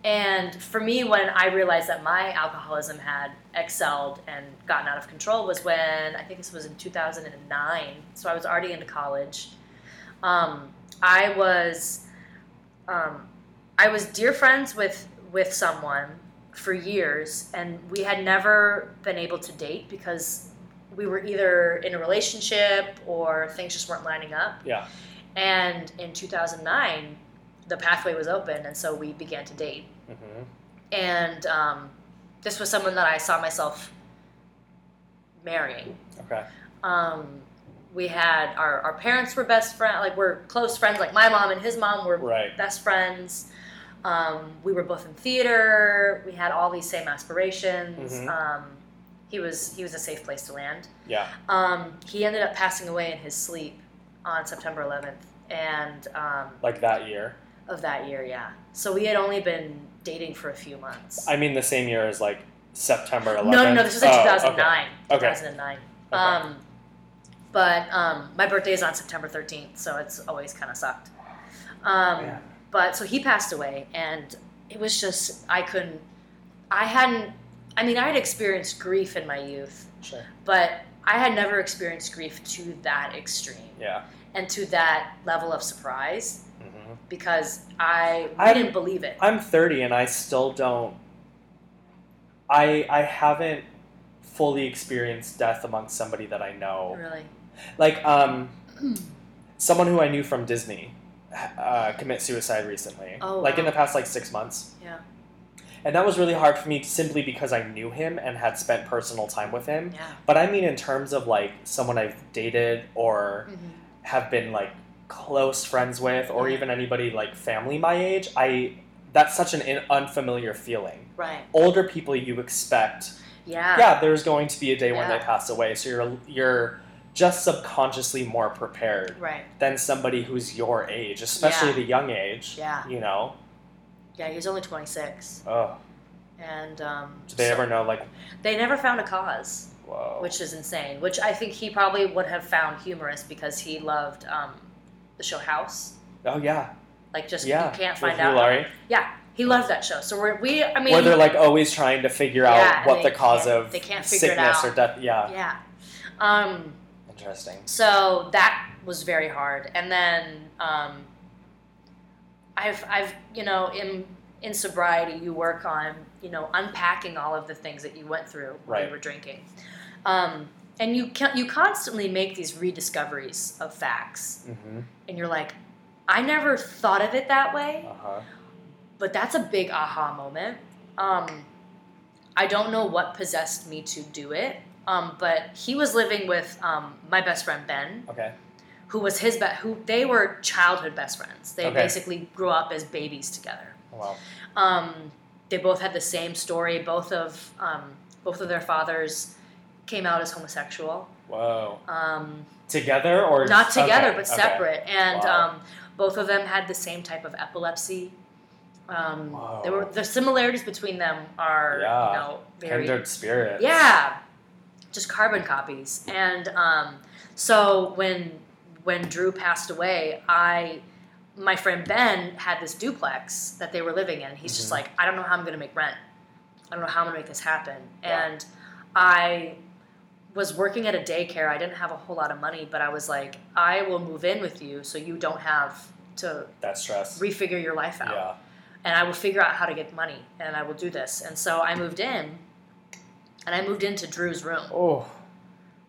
S4: and for me, when I realized that my alcoholism had excelled and gotten out of control was when I think this was in 2009. So I was already into college. Um, I was um, I was dear friends with with someone for years, and we had never been able to date because we were either in a relationship or things just weren't lining up.
S3: Yeah.
S4: And in 2009, the pathway was open, and so we began to date.
S3: Hmm
S4: And um, this was someone that I saw myself marrying.
S3: Okay.
S4: Um, we had our, our parents were best friends, like we're close friends. Like my mom and his mom were
S3: Right.
S4: best friends. Um, we were both in theater. We had all these same aspirations.
S3: Mhm.
S4: Um, he was he was a safe place to land.
S3: Yeah.
S4: Um, he ended up passing away in his sleep on September 11th, and um,
S3: Like that year.
S4: of that year, yeah. So we had only been dating for a few months.
S3: I mean, the same year as like September 11th.
S4: No, no, no. This was like
S3: Oh,
S4: 2009.
S3: Okay.
S4: 2009. Um, but um, my birthday is on September 13th, so it's always kind of sucked. Um,
S3: Man.
S4: but so he passed away, and it was just I couldn't. I hadn't. I mean, I had experienced grief in my youth,
S3: Sure.
S4: but I had never experienced grief to that extreme
S3: Yeah.
S4: and to that level of surprise because I, I didn't believe it.
S3: I'm 30 and I still don't. I I haven't fully experienced death amongst somebody that I know.
S4: really.
S3: Like um, someone who I knew from Disney uh, commit suicide recently.
S4: Oh,
S3: like in the past like six months.
S4: Yeah.
S3: And that was really hard for me simply because I knew him and had spent personal time with him.
S4: Yeah.
S3: But I mean, in terms of like someone I've dated or
S4: Mhm.
S3: have been like close friends with, or even anybody like family my age, I that's such an in- unfamiliar feeling.
S4: Right.
S3: Older people, you expect,
S4: Yeah.
S3: yeah, there's going to be a day when they pass away, so you're you're just subconsciously more prepared
S4: Right.
S3: than somebody who's your age, especially
S4: Yeah.
S3: the young age.
S4: Yeah.
S3: You know.
S4: Yeah. He was only 26,
S3: Oh,
S4: and um,
S3: did they
S4: so-
S3: ever know like?
S4: They never found a cause,
S3: Whoa.
S4: which is insane. Which I think he probably would have found humorous because he loved um, the show House.
S3: oh yeah.
S4: Like, just
S3: Yeah.
S4: you can't find
S3: Hugh
S4: out.
S3: Laurie.
S4: Yeah, he loves that show. So we're, we, I mean,
S3: where they're like always trying to figure
S4: Yeah,
S3: out what the cause of
S4: they can't figure it
S3: sickness
S4: out.
S3: or death. Yeah,
S4: yeah. Um,
S3: interesting.
S4: so that was very hard, and then um, I've, I've, you know, in in sobriety, you work on, you know, unpacking all of the things that you went through when you were drinking, um, and you can, you constantly make these rediscoveries of facts,
S3: Mm-hmm.
S4: and you're like, I never thought of it that way.
S3: Uh huh.
S4: but that's a big aha moment. Um, I don't know what possessed me to do it, um, but he was living with um, my best friend Ben,
S3: Okay.
S4: who was his be- who they were childhood best friends. They
S3: Okay.
S4: basically grew up as babies together.
S3: Well.
S4: Um, they both had the same story. Both of um, both of their fathers came out as homosexual.
S3: Whoa.
S4: Um,
S3: Together or
S4: not together,
S3: okay,
S4: but
S3: okay.
S4: separate. And
S3: Wow.
S4: um, both of them had the same type of epilepsy. Um,
S3: Whoa.
S4: there were the similarities between them are
S3: Yeah.
S4: you know very
S3: Kindred spirits.
S4: yeah, just carbon copies. And um, so when when Drew passed away, I my friend Ben had this duplex that they were living in. He's just
S3: Mhm.
S4: like, I don't know how I'm going to make rent. I don't know how I'm going to make this happen.
S3: Yeah.
S4: And I was working at a daycare. I didn't have a whole lot of money, but I was like, I will move in with you so you don't have to
S3: That stress.
S4: refigure your life out
S3: Yeah.
S4: and I will figure out how to get money and I will do this. And so I moved in and I moved into Drew's room,
S3: Oh.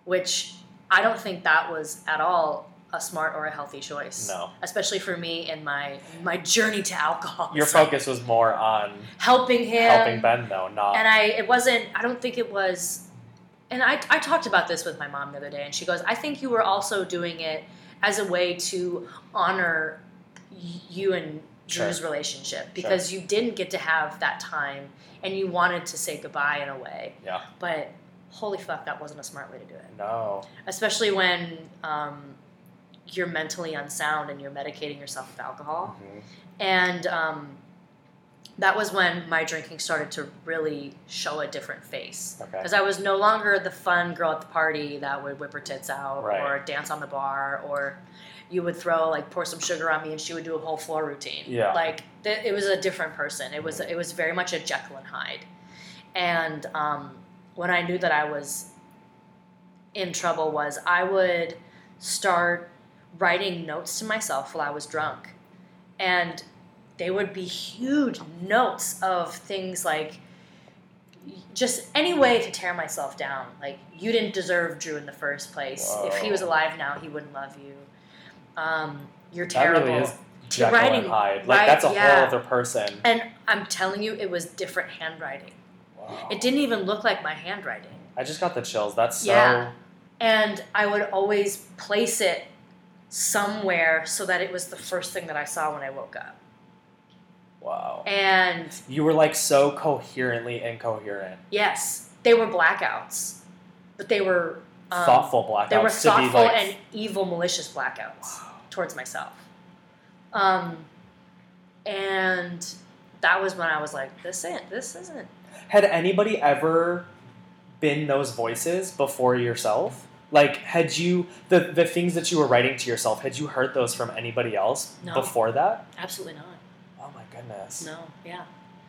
S4: which I don't think that was at all a smart or a healthy choice.
S3: No.
S4: Especially for me in my my journey to alcohol.
S3: Your focus was more on
S4: helping him
S3: helping Ben, though, not.
S4: and I it wasn't I don't think it was and I, I talked about this with my mom the other day and she goes, I think you were also doing it as a way to honor you and Drew's
S3: Sure.
S4: relationship because you didn't get to have that time and you wanted to say goodbye in a way.
S3: Yeah.
S4: But holy fuck, that wasn't a smart way to do it.
S3: no.
S4: Especially when um, you're mentally unsound and you're medicating yourself with alcohol.
S3: Mhm.
S4: And um, that was when my drinking started to really show a different face.
S3: Okay.
S4: Because I was no longer the fun girl at the party that would whip her tits out
S3: Right.
S4: or dance on the bar or you would throw like pour some sugar on me and she would do a whole floor routine.
S3: Yeah.
S4: Like th- it was a different person. It was it was very much a Jekyll and Hyde. And um, when I knew that I was in trouble was I would start writing notes to myself while I was drunk. And they would be huge notes of things like just any way to tear myself down. Like you didn't deserve Drew in the first place. If he was alive now, he wouldn't love you. Um, you're terrible.
S3: That really is Jekyll
S4: Writing-
S3: and Hyde. Like
S4: right,
S3: that's a
S4: yeah.
S3: whole other person.
S4: And I'm telling you, it was different handwriting.
S3: Wow.
S4: It didn't even look like my handwriting.
S3: I just got the chills. That's so.
S4: Yeah. And I would always place it somewhere so that it was the first thing that I saw when I woke up.
S3: Wow.
S4: And
S3: You were like so coherently incoherent.
S4: yes, they were blackouts, but they were um,
S3: thoughtful blackouts.
S4: They were thoughtful
S3: like,
S4: and evil, malicious blackouts towards myself. Um, and that was when I was like, "This ain't. This isn't."
S3: Had anybody ever been those voices before yourself? Like, had you the the things that you were writing to yourself? Had you heard those from anybody else
S4: No.
S3: before that?
S4: Absolutely not.
S3: Goodness.
S4: No, yeah.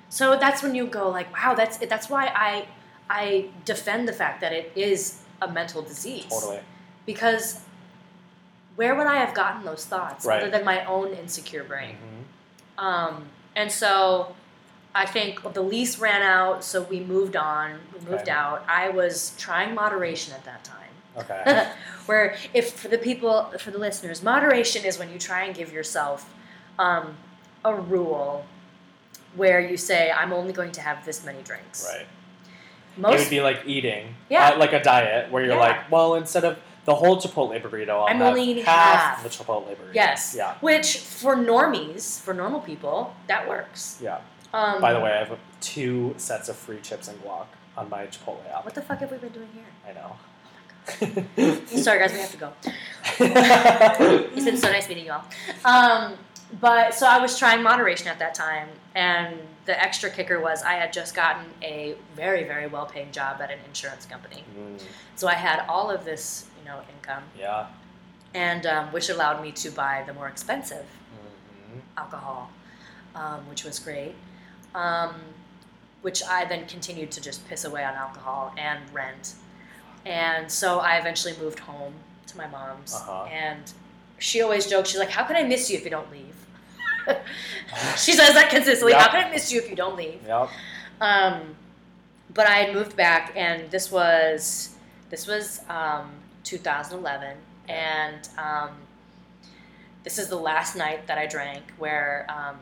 S4: So that's when you go like, wow, that's that's why I I defend the fact that it is a mental disease.
S3: Totally.
S4: Because where would I have gotten those thoughts
S3: Right.
S4: other than my own insecure brain?
S3: Mhm.
S4: Um, and so I think the lease ran out, so we moved on. We moved
S3: Okay.
S4: out. I was trying moderation at that time.
S3: Okay.
S4: Where, if for the people, for the listeners, moderation is when you try and give yourself um, a rule where you say, I'm only going to have this many drinks.
S3: right. it
S4: Most,
S3: would be like eating.
S4: Yeah.
S3: uh, like a diet where you're
S4: Yeah.
S3: like, well, instead of the whole Chipotle burrito, I'll
S4: I'm
S3: have
S4: only eating
S3: half,
S4: half.
S3: the Chipotle burrito.
S4: yes.
S3: Yeah.
S4: Which, for normies, for normal people, that works.
S3: Yeah.
S4: Um,
S3: By the way, I have two sets of free chips and guac on my Chipotle app.
S4: what the fuck have we been doing here?
S3: I know.
S4: Sorry, guys, we have to go. It's been so nice meeting you all. Um, but so I was trying moderation at that time, and the extra kicker was I had just gotten a very, very well paying job at an insurance company.
S3: Mm,
S4: So I had all of this, you know, income,
S3: yeah.
S4: and um, which allowed me to buy the more expensive
S3: Mhm.
S4: alcohol, um, which was great. Um, which I then continued to just piss away on alcohol and rent. And so I eventually moved home to my mom's.
S3: Uh-huh.
S4: And she always jokes, she's like, How can I miss you if you don't leave? she says that consistently.
S3: Yeah.
S4: How can I miss you if you don't leave?
S3: Yep.
S4: Um, but I had moved back, and this was this was um, 2011, and um, this is the last night that I drank. Where um,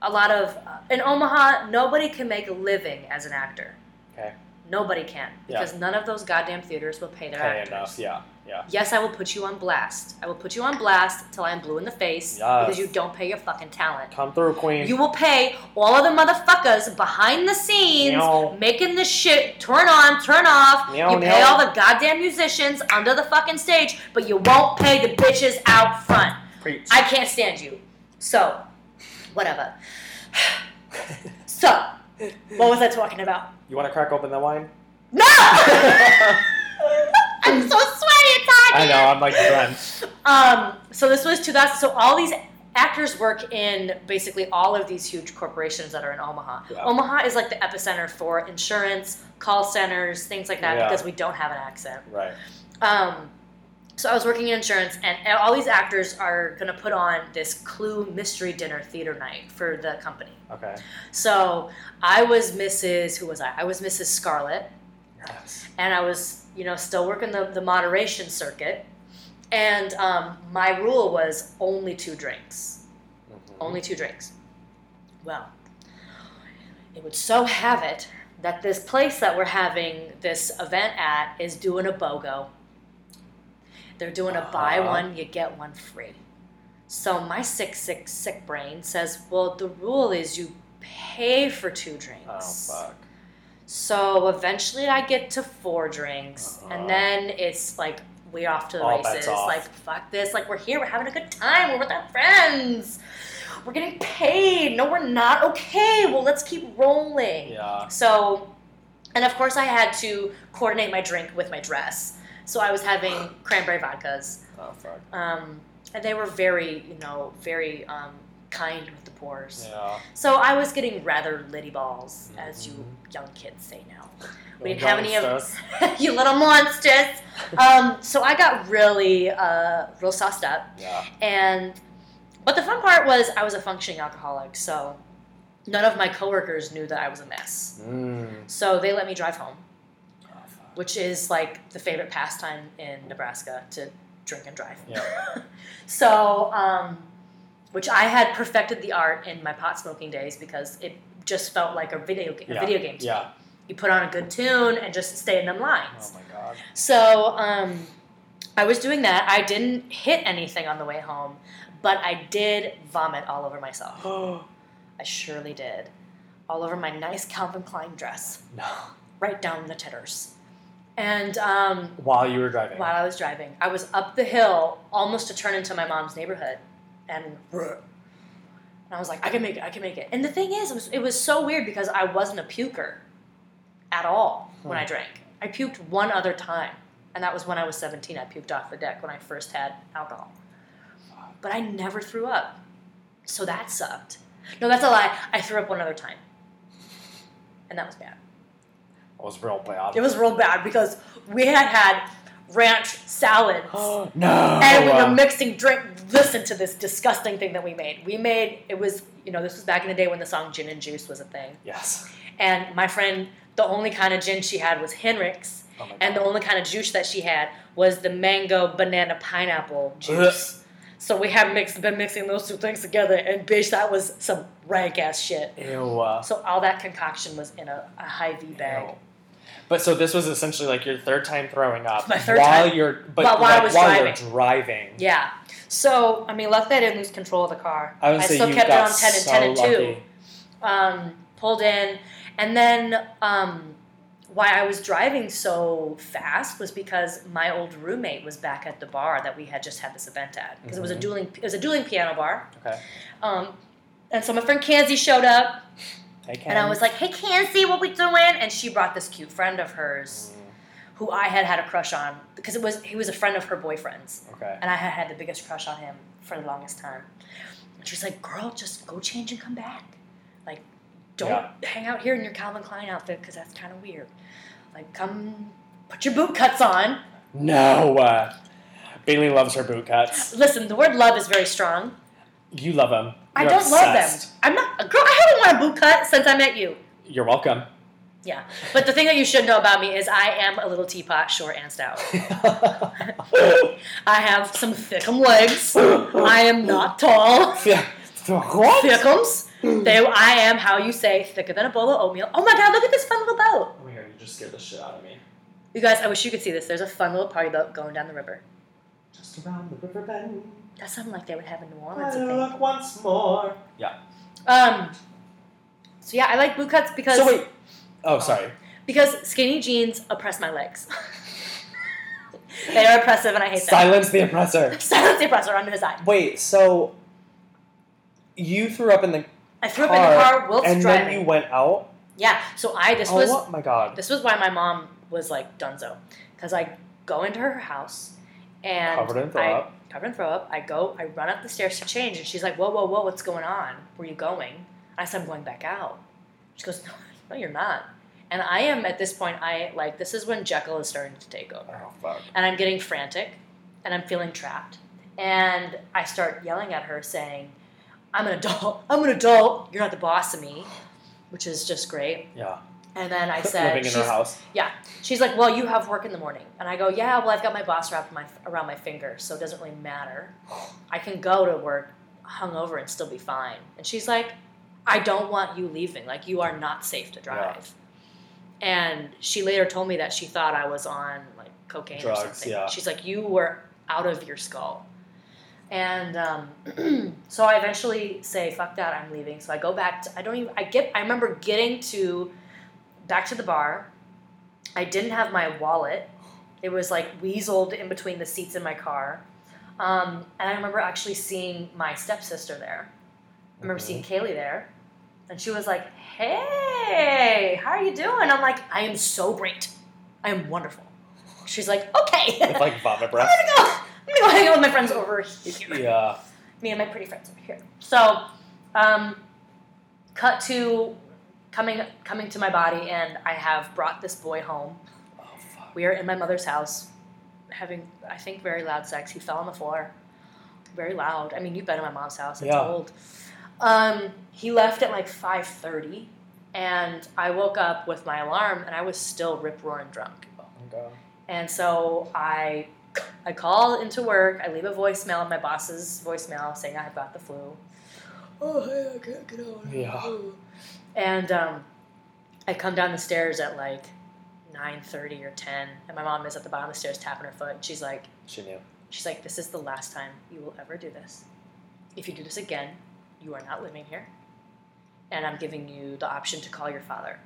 S4: a lot of in Omaha, nobody can make a living as an actor.
S3: Okay.
S4: Nobody can because none of those goddamn theaters will pay their
S3: Pay
S4: actors.
S3: enough. Yeah. Yeah.
S4: Yes, I will put you on blast. I will put you on blast till I'm blue in the face
S3: Yes.
S4: because you don't pay your fucking talent.
S3: Come through, Queen.
S4: You will pay all of the motherfuckers behind the scenes
S3: Meow.
S4: making this shit turn on, turn off.
S3: Meow,
S4: you pay
S3: meow.
S4: all the goddamn musicians under the fucking stage, but you won't pay the bitches out front.
S3: Preach.
S4: I can't stand you. So, whatever. So, what was I talking about?
S3: you want to crack open the wine?
S4: No! I'm so sweaty and
S3: I
S4: tired.
S3: know. I'm like drenched.
S4: Um, so this was 2000. So all these actors work in basically all of these huge corporations that are in Omaha.
S3: Yeah.
S4: Omaha is like the epicenter for insurance, call centers, things like that,
S3: Yeah.
S4: because we don't have an accent.
S3: Right.
S4: Um, so I was working in insurance, and all these actors are going to put on this Clue mystery dinner theater night for the company.
S3: Okay.
S4: So I was Mrs. Who was I? I was Mrs. Scarlett
S3: Yes.
S4: and I was, you know, still working the, the moderation circuit. And um, my rule was only two drinks.
S3: Mhm.
S4: Only two drinks. Well, it would so have it that this place that we're having this event at is doing a BOGO. They're doing a buy
S3: Uh-huh.
S4: one, you get one free. So my sick, sick, sick brain says, well, the rule is you pay for two drinks.
S3: Oh, fuck.
S4: So eventually I get to four drinks,
S3: Uh-huh.
S4: and then it's like we're off to the
S3: All
S4: races. Like fuck this! Like we're here, we're having a good time, we're with our friends, we're getting paid. No, we're not. Okay, well let's keep rolling.
S3: Yeah.
S4: So, and of course I had to coordinate my drink with my dress. So I was having cranberry vodkas,
S3: Oh fuck.
S4: um, and they were very, you know, very um, kind with the pours.
S3: Yeah.
S4: So I was getting rather litty balls, as you
S3: Mhm.
S4: young kids say now. We didn't have any of you little monsters. Um, so I got really, uh, real sauced up,
S3: Yeah.
S4: and But the fun part was I was a functioning alcoholic, so none of my coworkers knew that I was a mess.
S3: Mm.
S4: So they let me drive home,
S3: Oh,
S4: which is like the favorite pastime in Nebraska to drink and drive.
S3: Yeah.
S4: so, um, which I had perfected the art in my pot smoking days because it just felt like a video a
S3: Yeah.
S4: video game. To me.
S3: Yeah.
S4: You put on a good tune and just stay in them lines.
S3: Oh my god.
S4: So um, I was doing that. I didn't hit anything on the way home, but I did vomit all over myself. I surely did. All over my nice Calvin Klein dress,
S3: no.
S4: right down the titters. And um,
S3: While you were driving.
S4: while I was driving, I was up the hill almost to turn into my mom's neighborhood. And, and I was like, I can make it, I can make it. And the thing is, it was, it was so weird because I wasn't a puker at all when I
S3: Hmm.
S4: drank. I puked one other time, and that was when I was 17. I puked off the deck when I first had alcohol. But I never threw up. So that sucked. No, that's a lie. I threw up one other time. And that was bad.
S3: It was real bad.
S4: It was real bad because we had had ranch salads.
S3: no.
S4: And we were mixing drink. Listen to this disgusting thing that we made. We made it was you know this was back in the day when the song gin and juice was a thing.
S3: yes.
S4: And my friend, the only kind of gin she had was Hendrick's,
S3: Oh
S4: and the only kind of juice that she had was the mango banana pineapple juice. so we had mixed been mixing those two things together, and bitch, that was some rank ass shit.
S3: Ew.
S4: So all that concoction was in a, a Hy-Vee bag.
S3: ew. But so this was essentially like your third time throwing up
S4: My third
S3: while
S4: time.
S3: you're but
S4: But while I
S3: like,
S4: was
S3: while
S4: driving.
S3: you're driving.
S4: Yeah. So I mean, luckily I didn't lose control of the car.
S3: I would say
S4: still
S3: you
S4: kept
S3: got
S4: it on ten and
S3: so
S4: ten and two.
S3: lucky.
S4: um, pulled in, and then um, why I was driving so fast was because my old roommate was back at the bar that we had just had this event at because it was a
S3: Mhm.
S4: dueling it was a dueling piano bar,
S3: Okay.
S4: um, and so my friend Kanzi showed up,
S3: Hey,
S4: and I was like, "Hey Kanzi, what we doing?" And she brought this cute friend of hers who I had had a crush on because it was he was a friend of her boyfriend's,
S3: Okay.
S4: and I had had the biggest crush on him for the longest time. And she's like, "Girl, just go change and come back. Like, don't
S3: Yeah.
S4: hang out here in your Calvin Klein outfit because that's kind of weird. Like, come put your boot cuts on.
S3: No. Uh, Bailey loves her boot cuts.
S4: Listen, the word love is very strong.
S3: You love them.
S4: I don't love them. I'm not a girl. I haven't worn a boot cut since I met you.
S3: You're welcome.
S4: Yeah, but the thing that you should know about me is I am a little teapot, short and stout. I have some thickum legs. I am not tall. Thickums. They, I am how you say thicker than a bowl of oatmeal. Oh my god, look at this fun little boat.
S3: Oh my god, you just scared the shit out of me.
S4: You guys, I wish you could see this. There's a fun little party boat going down the river.
S3: Just around the river bend.
S4: That sounded like they would have in New Orleans, I
S3: I
S4: think.
S3: look once more. Yeah.
S4: Um. So yeah, I like boot cuts because
S3: So wait. Oh, sorry.
S4: because skinny jeans oppress my legs. they are oppressive, and I hate them.
S3: Silence the oppressor.
S4: Silence the oppressor on his side.
S3: Wait, so you threw up in the
S4: I threw up in the car whilst
S3: and
S4: driving.
S3: then you went out.
S4: yeah. So I this
S3: oh
S4: was
S3: my god!
S4: this was why my mom was like Dunzo, because I go into her house and
S3: Covered in throw
S4: I,
S3: up.
S4: Covered in throw up. I go, I run up the stairs to change, and she's like, "Whoa, whoa, whoa, what's going on? Where are you going?" I said, "I'm going back out." She goes, "No, no, you're not." And I am at this point. I like this is when Jekyll is starting to take over,
S3: Oh fuck!
S4: and I'm getting frantic, and I'm feeling trapped, and I start yelling at her, saying, "I'm an adult. I'm an adult. You're not the boss of me," which is just great.
S3: Yeah.
S4: And then I said,
S3: living in her
S4: she's-
S3: house.
S4: She's like, "Well, you have work in the morning," and I go, "Yeah, well, I've got my boss wrapped my, around my finger, so it doesn't really matter. I can go to work hungover and still be fine." And she's like, "I don't want you leaving. Like, you are not safe to drive." And she later told me that she thought I was on like cocaine or
S3: Drugs,
S4: something.
S3: yeah.
S4: She's like, "You were out of your skull." And um, so I eventually say, "Fuck that, I'm leaving." So I go back. To, I don't even. I get. I remember getting to back to the bar. I didn't have my wallet. It was like weaseled in between the seats in my car. Um, and I remember actually seeing my stepsister there. I remember
S3: Mhm.
S4: seeing Kaylee there. And she was like, Hey, how are you doing? I'm like, I am so great. I am wonderful. She's like, Okay.
S3: With like vomit
S4: I'm
S3: breath.
S4: gonna go. I'm gonna go hang out with my friends over here
S3: Yeah.
S4: me and my pretty friends over here. So, um, cut to coming coming to my body, and I have brought this boy home.
S3: Oh fuck.
S4: We are in my mother's house, having I think very loud sex. He fell on the floor, very loud. I mean, you've been in my mom's house. It's
S3: Yeah.
S4: old. Um, he left at like five thirty, and I woke up with my alarm, and I was still rip roaring drunk.
S3: Oh my god.
S4: And so I, I call into work. I leave a voicemail on my boss's voicemail saying I've got the flu. Oh hey, I can't get out.
S3: Yeah.
S4: And um, I come down the stairs at like nine thirty or ten, and my mom is at the bottom of the stairs tapping her foot. And she's like,
S3: She knew.
S4: she's like, this is the last time you will ever do this. If you do this again, you are not living here, and I'm giving you the option to call your father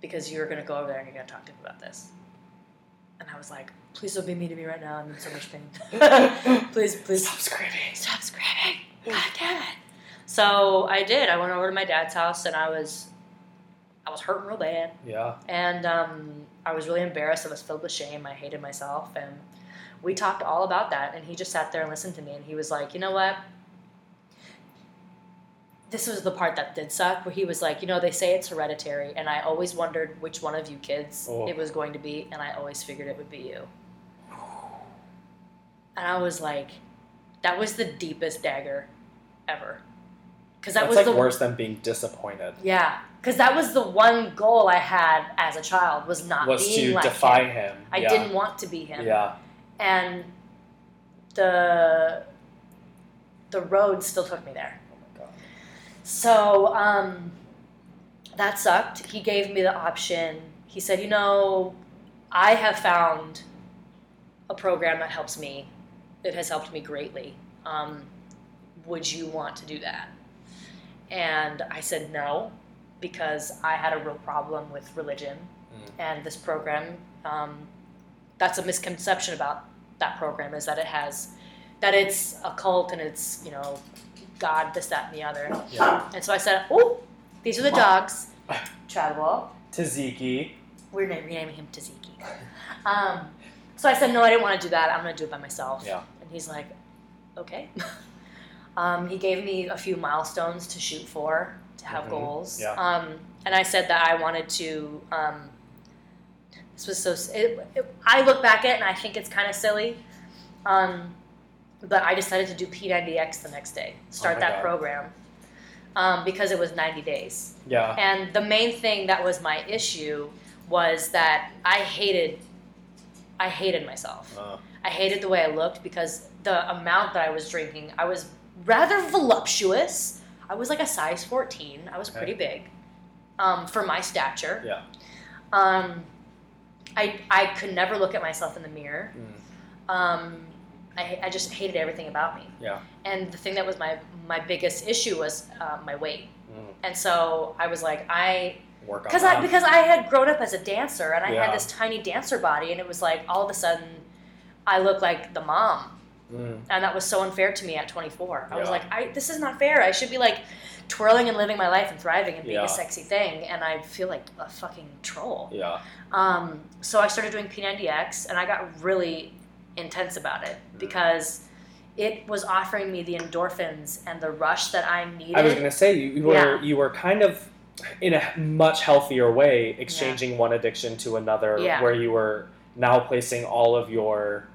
S4: because you're gonna go over there and you're gonna talk to him about this. And I was like, please don't be mean to me right now. I'm in so much pain. please, please
S3: Stop screaming.
S4: stop screaming. God damn it. So I did. I went over to my dad's house and I was I was hurting real bad.
S3: Yeah.
S4: And um, I was really embarrassed. I was filled with shame. I hated myself. And we talked all about that. And he just sat there and listened to me. And he was like, you know what? This was the part that did suck, where he was like, you know, they say it's hereditary. And I always wondered which one of you kids
S3: Oh.
S4: it was going to be. And I always figured it would be you. And I was like, that was the deepest dagger ever. Because that
S3: That's
S4: was
S3: like
S4: the
S3: worse than being disappointed.
S4: yeah, because that was the one goal I had as a child was not
S3: Was
S4: being
S3: to
S4: like
S3: defy
S4: him.
S3: him.
S4: I
S3: yeah.
S4: didn't want to be him.
S3: Yeah.
S4: And the the road still took me there.
S3: Oh my god.
S4: So um, that sucked. He gave me the option. He said, you know, I have found a program that helps me. It has helped me greatly. Um, would you want to do that? And I said no, because I had a real problem with religion.
S3: Mm.
S4: And this program, um, that's a misconception about that program is that it has, that it's a cult and it's, you know, God, this, that, and the other.
S3: Yeah.
S4: And so I said, oh, these are the dogs. Travel.
S3: Taziki.
S4: We're renaming him Taziki. Um, so I said, no, I didn't want to do that. I'm going to do it by myself.
S3: Yeah.
S4: And he's like, okay. um, he gave me a few milestones to shoot for, to have
S3: Mhm.
S4: goals.
S3: Yeah.
S4: Um, and I said that I wanted to. Um, this was so. It, it, I look back at it and I think it's kind of silly. Um, but I decided to do P90X the next day, start
S3: Oh
S4: that
S3: God.
S4: program, um, because it was 90 days.
S3: Yeah.
S4: And the main thing that was my issue was that I hated I hated myself.
S3: Uh,
S4: I hated the way I looked because the amount that I was drinking, I was rather voluptuous. I was like a size 14. I was
S3: Okay.
S4: pretty big um, for my stature.
S3: Yeah.
S4: Um, I, I could never look at myself in the mirror.
S3: mm,
S4: Um, I, I just hated everything about me.
S3: Yeah.
S4: And the thing that was my, my biggest issue was uh, my weight.
S3: mm.
S4: And so I was like, I
S3: Work on.
S4: I because I had grown up as a dancer and I
S3: Yeah.
S4: had this tiny dancer body and it was like all of a sudden I looked like the mom
S3: Mm.
S4: and that was so unfair to me at 24. I was like, I this is not fair. I should be like twirling and living my life and thriving and being
S3: Yeah.
S4: a sexy thing and I feel like a fucking troll.
S3: Yeah.
S4: Um, so I started doing P90X and I got really intense about it
S3: Mm.
S4: because it was offering me the endorphins and the rush that I needed.
S3: I was gonna say you, you were
S4: Yeah.
S3: you were kind of in a much healthier way exchanging one addiction to another,
S4: Yeah.
S3: where you were now placing all of your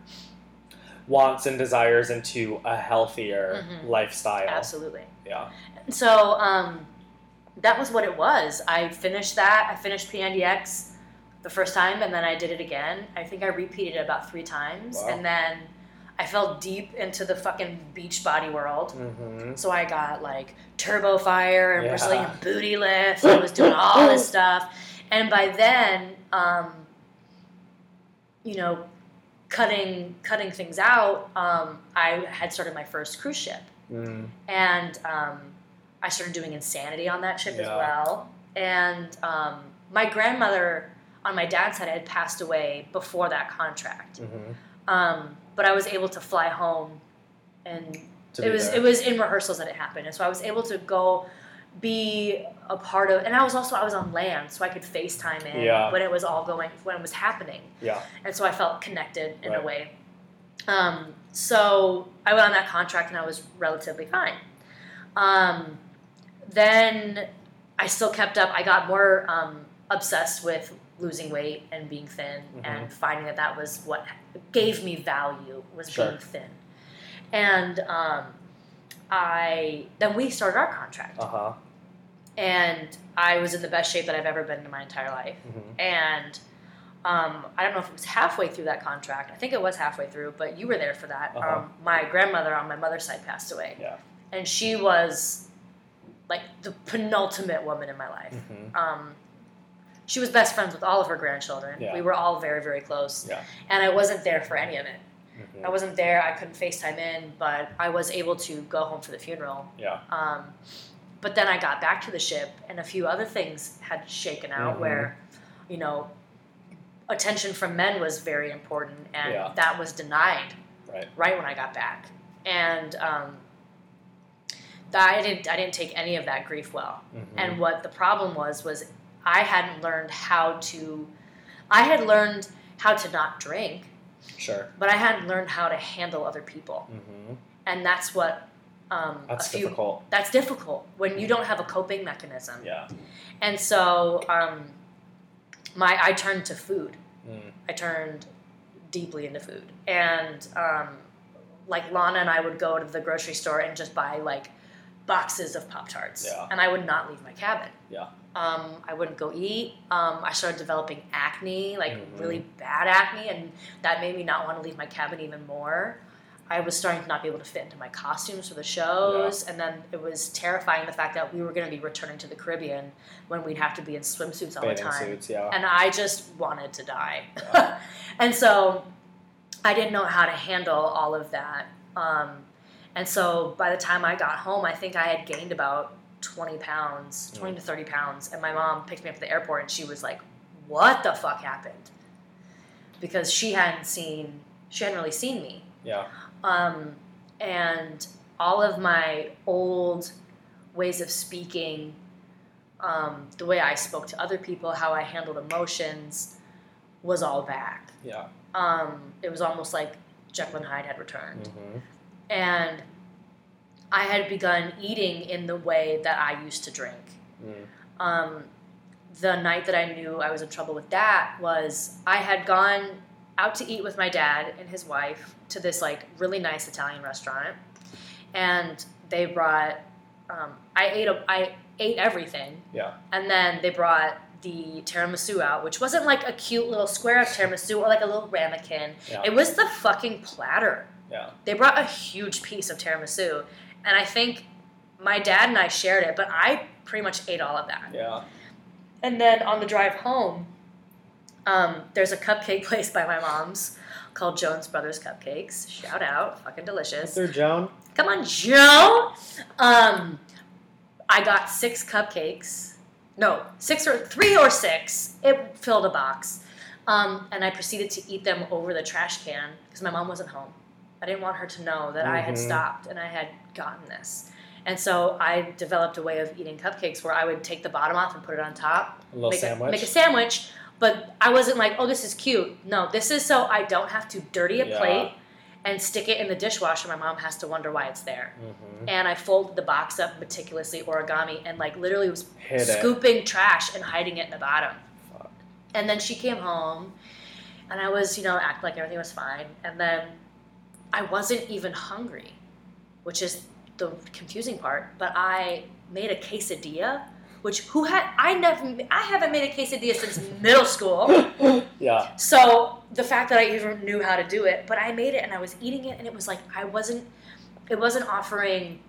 S3: wants and desires into a healthier
S4: Mhm.
S3: lifestyle.
S4: Absolutely.
S3: Yeah.
S4: So um, that was what it was. I finished that. I finished P90X the first time, and then I did it again. I think I repeated it about three times,
S3: Wow.
S4: and then I fell deep into the fucking beach body world.
S3: Mm-hmm.
S4: So I got like turbo fire and
S3: Yeah.
S4: Brazilian booty lift. I was doing all this stuff, and by then, um, you know, cutting cutting things out, um, I had started my first cruise ship
S3: Mm.
S4: and um, I started doing insanity on that ship as well. And um, my grandmother on my dad's side had passed away before that contract,
S3: hmm
S4: um, but I was able to fly home, and it was
S3: there.
S4: it was in rehearsals that it happened, and so I was able to go be a part of. And I was also I was on land, so I could FaceTime in
S3: Yeah.
S4: when it was all going when it was happening
S3: Yeah.
S4: and so I felt connected in a way. Um, so I went on that contract and I was relatively fine. Um, then I still kept up. I got more um, obsessed with losing weight and being thin
S3: Mhm.
S4: and finding that that was what gave me value was
S3: Sure.
S4: being thin. And um, I then we started our contract,
S3: Uh huh.
S4: and I was in the best shape that I've ever been in my entire life.
S3: hmm
S4: And um, I don't know if it was halfway through that contract. I think it was halfway through, but you were there for that.
S3: Uh-huh.
S4: Um, my grandmother on my mother's side passed away,
S3: Yeah.
S4: and she was like the penultimate woman in my life.
S3: hmm
S4: Um, she was best friends with all of her grandchildren.
S3: Yeah.
S4: We were all very, very close.
S3: Yeah.
S4: And I wasn't there for any of it. I wasn't there. I couldn't FaceTime in, but I was able to go home for the funeral.
S3: Yeah.
S4: Um, but then I got back to the ship, and a few other things had shaken out
S3: Mhm.
S4: where, you know, attention from men was very important, and
S3: Yeah.
S4: that was denied
S3: Right.
S4: right when I got back. And um, that I didn't I didn't take any of that grief well.
S3: hmm
S4: And what the problem was was I hadn't learned how to I had learned how to not drink,
S3: Sure.
S4: but I hadn't learned how to handle other people.
S3: hmm
S4: And that's what um,
S3: That's
S4: few
S3: difficult.
S4: that's difficult when you don't have a coping mechanism.
S3: Yeah.
S4: And so um, my I turned to food.
S3: Mm.
S4: I turned deeply into food. And um, like Lana and I would go to the grocery store and just buy like boxes of Pop Tarts.
S3: Yeah.
S4: And I would not leave my cabin.
S3: Yeah.
S4: Um, I wouldn't go eat. Um, I started developing acne, like
S3: Mhm.
S4: really bad acne, and that made me not want to leave my cabin even more. I was starting to not be able to fit into my costumes for the shows, and then it was terrifying the fact that we were going to be returning to the Caribbean when we'd have to be in swimsuits all the time
S3: suits. Yeah.
S4: and I just wanted to die.
S3: Yeah.
S4: and so I didn't know how to handle all of that. Um, and so by the time I got home, I think I had gained about 20 pounds, 20 to 30 pounds. And my mom picked me up at the airport and she was like, What the fuck happened? Because she hadn't seen, she hadn't really seen me.
S3: Yeah.
S4: Um, and all of my old ways of speaking, um, the way I spoke to other people, how I handled emotions, was all back.
S3: Yeah.
S4: Um, it was almost like Jekyll and Hyde had returned.
S3: hmm
S4: And I had begun eating in the way that I used to drink.
S3: Mm.
S4: Um, the night that I knew I was in trouble with that was I had gone out to eat with my dad and his wife to this like really nice Italian restaurant, and they brought. Um, I ate a, I ate everything,
S3: Yeah.
S4: and then they brought the tiramisu out, which wasn't like a cute little square of tiramisu or like a little ramekin.
S3: Yeah.
S4: It was the fucking platter.
S3: Yeah.
S4: They brought a huge piece of tiramisu, and I think my dad and I shared it, but I pretty much ate all of that.
S3: Yeah.
S4: And then on the drive home, um, there's a cupcake place by my mom's called Jones Brothers Cupcakes. Shout out, fucking delicious.
S3: Sir Joan.
S4: Come on, Joe. Um, I got six cupcakes. No, six or three or six. It filled a box. Um, and I proceeded to eat them over the trash can because my mom wasn't home. I didn't want her to know that I had
S3: Mhm.
S4: stopped and I had gotten this. And so I developed a way of eating cupcakes where I would take the bottom off and put it on top,
S3: A little
S4: make
S3: sandwich.
S4: A, make a sandwich. But I wasn't like, oh, this is cute. No, this is so I don't have to dirty a
S3: Yeah.
S4: plate and stick it in the dishwasher. My mom has to wonder why it's there.
S3: hmm
S4: And I folded the box up meticulously, origami, and like literally was
S3: Hit it.
S4: scooping trash and hiding it in the bottom.
S3: Fuck.
S4: And then she came home, and I was, you know, acting like everything was fine. And then I wasn't even hungry, which is the confusing part. But I made a quesadilla, which who had I never I haven't made a quesadilla since middle school.
S3: Yeah.
S4: So the fact that I even knew how to do it, but I made it and I was eating it, and it was like I wasn't. It wasn't offering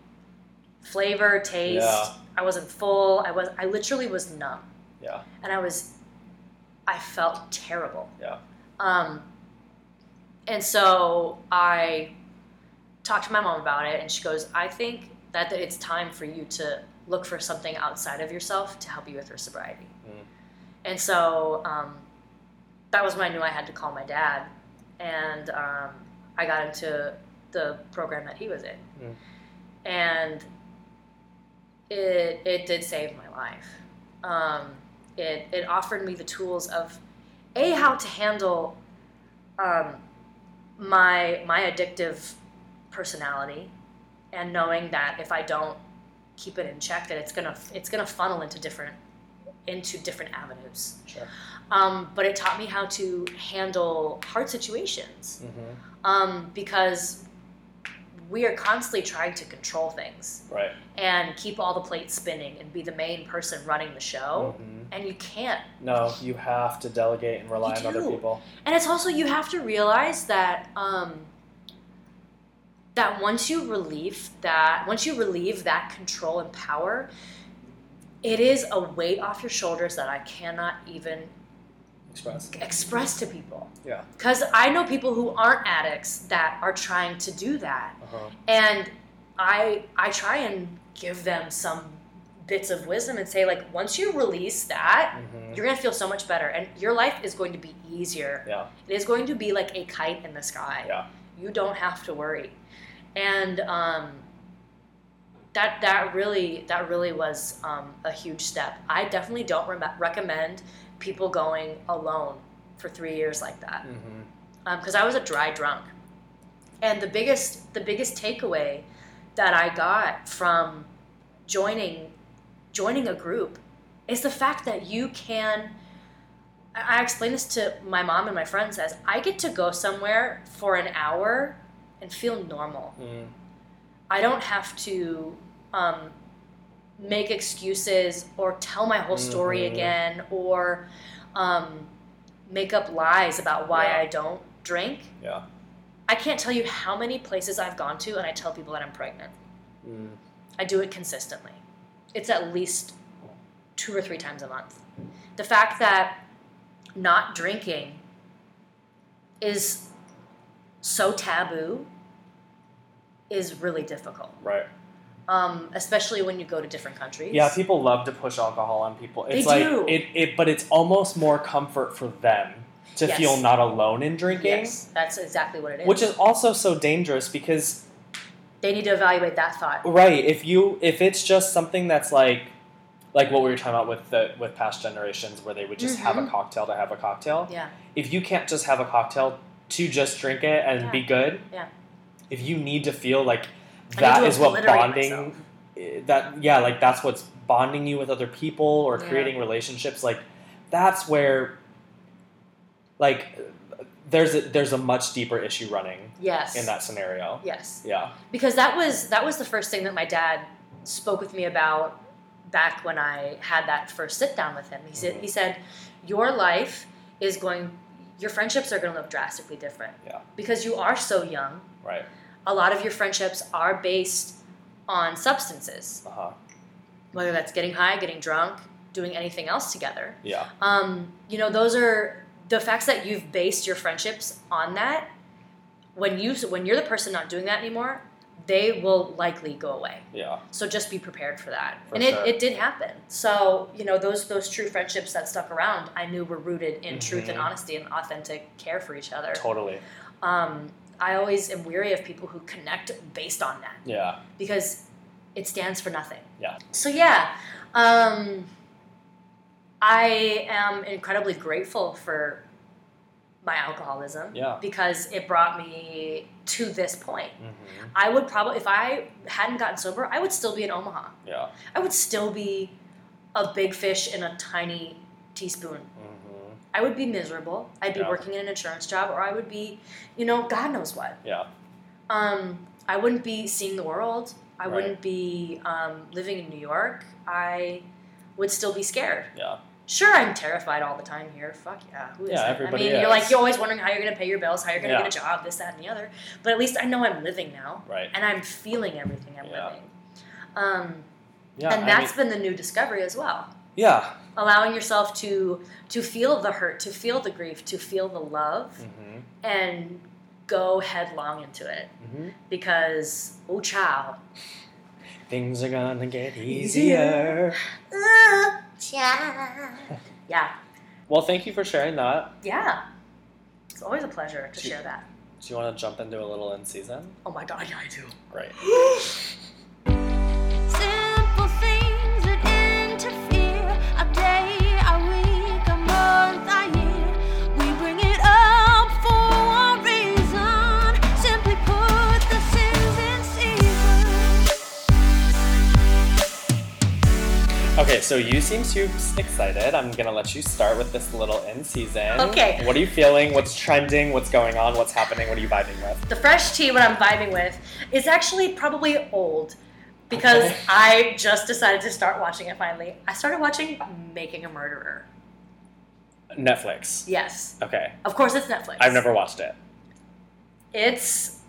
S4: flavor, taste.
S3: Yeah.
S4: I wasn't full. I was. I literally was numb
S3: Yeah.
S4: and I was, I felt terrible.
S3: Yeah.
S4: Um, and so I talked to my mom about it, and she goes, "I think that it's time for you to look for something outside of yourself to help you with your sobriety."
S3: Mm.
S4: And so um, that was when I knew I had to call my dad, and um, I got into the program that he was in,
S3: Mm.
S4: and it it did save my life. Um, it it offered me the tools of a how to handle um, my my addictive personality, and knowing that if I don't keep it in check, that it's gonna it's gonna funnel into different into different avenues.
S3: Sure.
S4: Um, but it taught me how to handle hard situations
S3: mm-hmm.
S4: um, because we are constantly trying to control things
S3: Right.
S4: and keep all the plates spinning and be the main person running the show.
S3: Mhm.
S4: And you can't.
S3: No, you have to delegate and rely
S4: You
S3: on other people.
S4: And it's also you have to realize that um, that once you relieve that once you relieve that control and power, it is a weight off your shoulders that I cannot even
S3: Express.
S4: express to people.
S3: Yeah.
S4: Because I know people who aren't addicts that are trying to do that,
S3: Uh-huh.
S4: and I I try and give them some bits of wisdom and say like once you release that,
S3: Mhm.
S4: you're gonna feel so much better, and your life is going to be easier.
S3: Yeah.
S4: It is going to be like a kite in the sky.
S3: Yeah.
S4: You don't have to worry, and um, that that really that really was um, a huge step. I definitely don't re- recommend people going alone for three years like that
S3: Mm-hmm.
S4: because I was a dry drunk, and the biggest the biggest takeaway that I got from joining joining a group is the fact that you can. I explain this to my mom and my friends as I get to go somewhere for an hour and feel normal.
S3: Mm.
S4: I don't have to um, make excuses or tell my whole story
S3: Mhm.
S4: again or um, make up lies about why
S3: Yeah.
S4: I don't drink.
S3: Yeah.
S4: I can't tell you how many places I've gone to and I tell people that I'm pregnant.
S3: Mm.
S4: I do it consistently. It's at least two or three times a month. The fact that not drinking is so taboo is really difficult,
S3: Right.
S4: um, especially when you go to different countries.
S3: Yeah, people love to push alcohol on people. It's
S4: They
S3: like
S4: do.
S3: it, it but it's almost more comfort for them to
S4: Yes.
S3: feel not alone in drinking.
S4: Yes, that's exactly what it is.
S3: Which is also so dangerous because
S4: they need to evaluate that thought.
S3: right, if you if it's just something that's like like what we were talking about with the with past generations where they would just have a
S4: Mhm.
S3: cocktail to have a cocktail.
S4: Yeah.
S3: If you can't just have a cocktail to just drink it and
S4: Yeah.
S3: be good.
S4: Yeah.
S3: If you need to feel like that is what bonding
S4: myself.
S3: that yeah like that's what's bonding you with other people or
S4: Yeah.
S3: creating relationships like that's where like there's a there's a much deeper issue running
S4: Yes.
S3: in that scenario
S4: Yes.
S3: yeah
S4: because that was that was the first thing that my dad spoke with me about back when I had that first sit down with him. He said
S3: Mhm.
S4: he said your life is going your friendships are going to look drastically different.
S3: Yeah.
S4: Because you are so young.
S3: right
S4: A lot of your friendships are based on substances,
S3: uh-huh
S4: whether that's getting high, getting drunk, doing anything else together.
S3: yeah
S4: Um, you know, those are the facts that you've based your friendships on that. When you when you're the person not doing that anymore, they will likely go away.
S3: yeah
S4: So just be prepared for that.
S3: For
S4: and
S3: sure.
S4: it, it did happen. So, you know, those those true friendships that stuck around, I knew were rooted in truth and honesty and authentic care for each other.
S3: totally
S4: Um, I always am weary of people who connect based on that
S3: yeah
S4: because it stands for nothing.
S3: Yeah.
S4: So yeah, um, I am incredibly grateful for my alcoholism
S3: yeah
S4: because it brought me to this point.
S3: hmm
S4: I would probably, if I hadn't gotten sober, I would still be in Omaha.
S3: yeah
S4: I would still be a big fish in a tiny teaspoon.
S3: hmm
S4: I would be miserable. I'd be
S3: Yeah.
S4: working in an insurance job, or I would be, you know, God knows what.
S3: yeah
S4: Um, I wouldn't be seeing the world. I
S3: Right.
S4: wouldn't be um, living in New York. I would still be scared.
S3: yeah
S4: Sure, I'm terrified all the time here. Fuck yeah, who isn't?
S3: Yeah,
S4: I
S3: everybody
S4: mean, you're like you're always wondering how you're gonna pay your bills, how you're gonna
S3: Yeah.
S4: get a job, this, that, and the other. But at least I know I'm living now,
S3: right
S4: and I'm feeling everything I'm
S3: Yeah.
S4: living. Um,
S3: yeah
S4: and
S3: I
S4: that's
S3: mean,
S4: been the new discovery as well.
S3: yeah
S4: Allowing yourself to to feel the hurt, to feel the grief, to feel the love,
S3: hmm
S4: and go headlong into it
S3: hmm
S4: because oh chow.
S3: things are gonna get
S4: Easier.
S3: easier
S4: Yeah, Yeah.
S3: well thank you for sharing that
S4: yeah. It's always a pleasure to
S3: Do-
S4: share that.
S3: do you want to jump into a little in season
S4: Oh my god, yeah, I do.
S3: great Okay, so you seem too excited. I'm gonna let you start with this little in season.
S4: Okay.
S3: What are you feeling? What's trending? What's going on? What's happening? What are you vibing with?
S4: The fresh tea, what I'm vibing with, is actually probably old because
S3: Okay.
S4: I just decided to start watching it finally. I started watching Making a Murderer.
S3: Netflix.
S4: Yes.
S3: Okay.
S4: Of course, it's Netflix.
S3: I've never watched it.
S4: It's.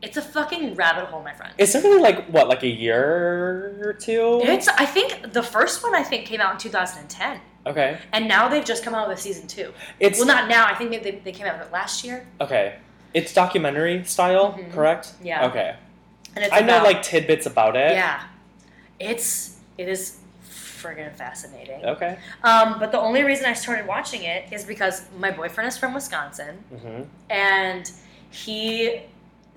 S4: It's a fucking rabbit hole, my friend.
S3: It's only like what, like a year or two?
S4: It's. I think the first one I think came out in 2010,
S3: okay.
S4: and now they've just come out with season two.
S3: It's
S4: Well, not now. I think they, they, they came out with it last year.
S3: okay. It's documentary style,
S4: Mhm.
S3: correct?
S4: Yeah.
S3: Okay.
S4: And it's
S3: I know
S4: about-
S3: like tidbits about it.
S4: Yeah. It's. It is friggin' fascinating.
S3: Okay.
S4: Um, but the only reason I started watching it is because my boyfriend is from Wisconsin,
S3: hmm
S4: and he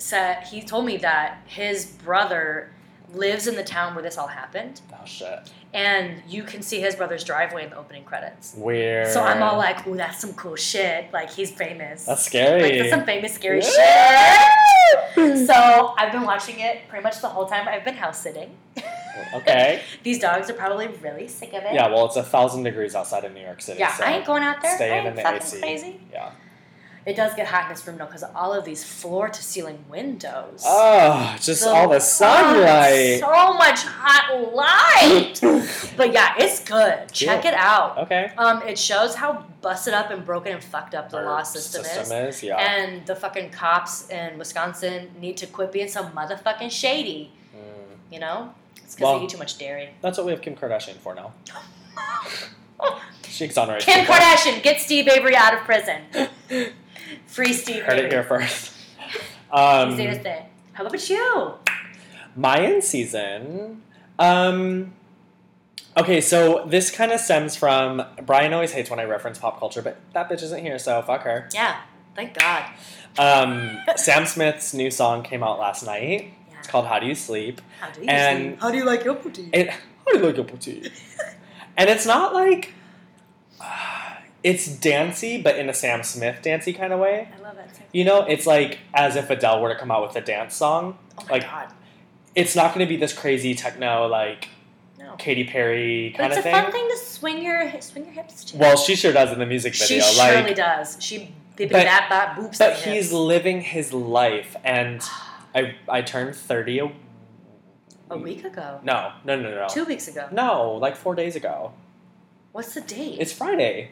S4: said he told me that his brother lives in the town where this all happened,
S3: Oh shit.
S4: and you can see his brother's driveway in the opening credits.
S3: Weird.
S4: So I'm all like, "Ooh, that's some cool shit! Like he's famous.
S3: That's scary.
S4: Like that's some famous scary
S3: Yeah.
S4: shit." So I've been watching it pretty much the whole time I've been house sitting.
S3: Okay.
S4: These dogs are probably really sick of it.
S3: Yeah, well, it's a thousand degrees outside of New York City.
S4: Yeah,
S3: so
S4: I ain't going out there.
S3: stay in the AC.
S4: crazy.
S3: Yeah.
S4: It does get hot in this room though because all of these floor to ceiling windows.
S3: Oh, just all the
S4: Oh,
S3: sunlight.
S4: so much hot light. but yeah, it's good. Check it out.
S3: okay.
S4: Um, it shows how busted up and broken and fucked up the
S3: Our
S4: law system, is.
S3: is. Yeah.
S4: And the fucking cops in Wisconsin need to quit being so motherfucking shady.
S3: Mm.
S4: You know? It's because
S3: Well-
S4: they eat too much dairy.
S3: That's what we have Kim Kardashian for now. She exonerates
S4: Kim
S3: people.
S4: Kardashian, get Steve Avery out of prison. Free Steve
S3: Heard it here first. Um,
S4: Easy to say. How about you?
S3: my in season. Um, okay, so this kind of stems from Brian always hates when I reference pop culture, but that bitch isn't here, so fuck her.
S4: Yeah, thank God.
S3: Um, Sam Smith's new song came out last night.
S4: Yeah.
S3: It's called "How Do You Sleep."
S4: How do you
S3: And-
S4: sleep? How do you like your poutine?
S3: It I like a poutine. and it's not like it's dancey, but in a Sam Smith dancey kind of way.
S4: I love that.
S3: You know, it's like as if Adele were to come out with a dance song.
S4: Oh my
S3: like,
S4: God.
S3: It's not going to be this crazy techno like
S4: No.
S3: Katy Perry kind
S4: But
S3: kind
S4: it's
S3: of
S4: a
S3: thing.
S4: fun thing to swing your swing your hips to.
S3: Well, she sure does in the music video.
S4: she
S3: video.
S4: surely does. She
S3: But-
S4: bap bap boops.
S3: but he's
S4: hips.
S3: living his life, and I I turned thirty. A,
S4: a week ago,
S3: no, no, no, no,
S4: two weeks ago.
S3: no, like four days ago.
S4: What's the date?
S3: It's Friday.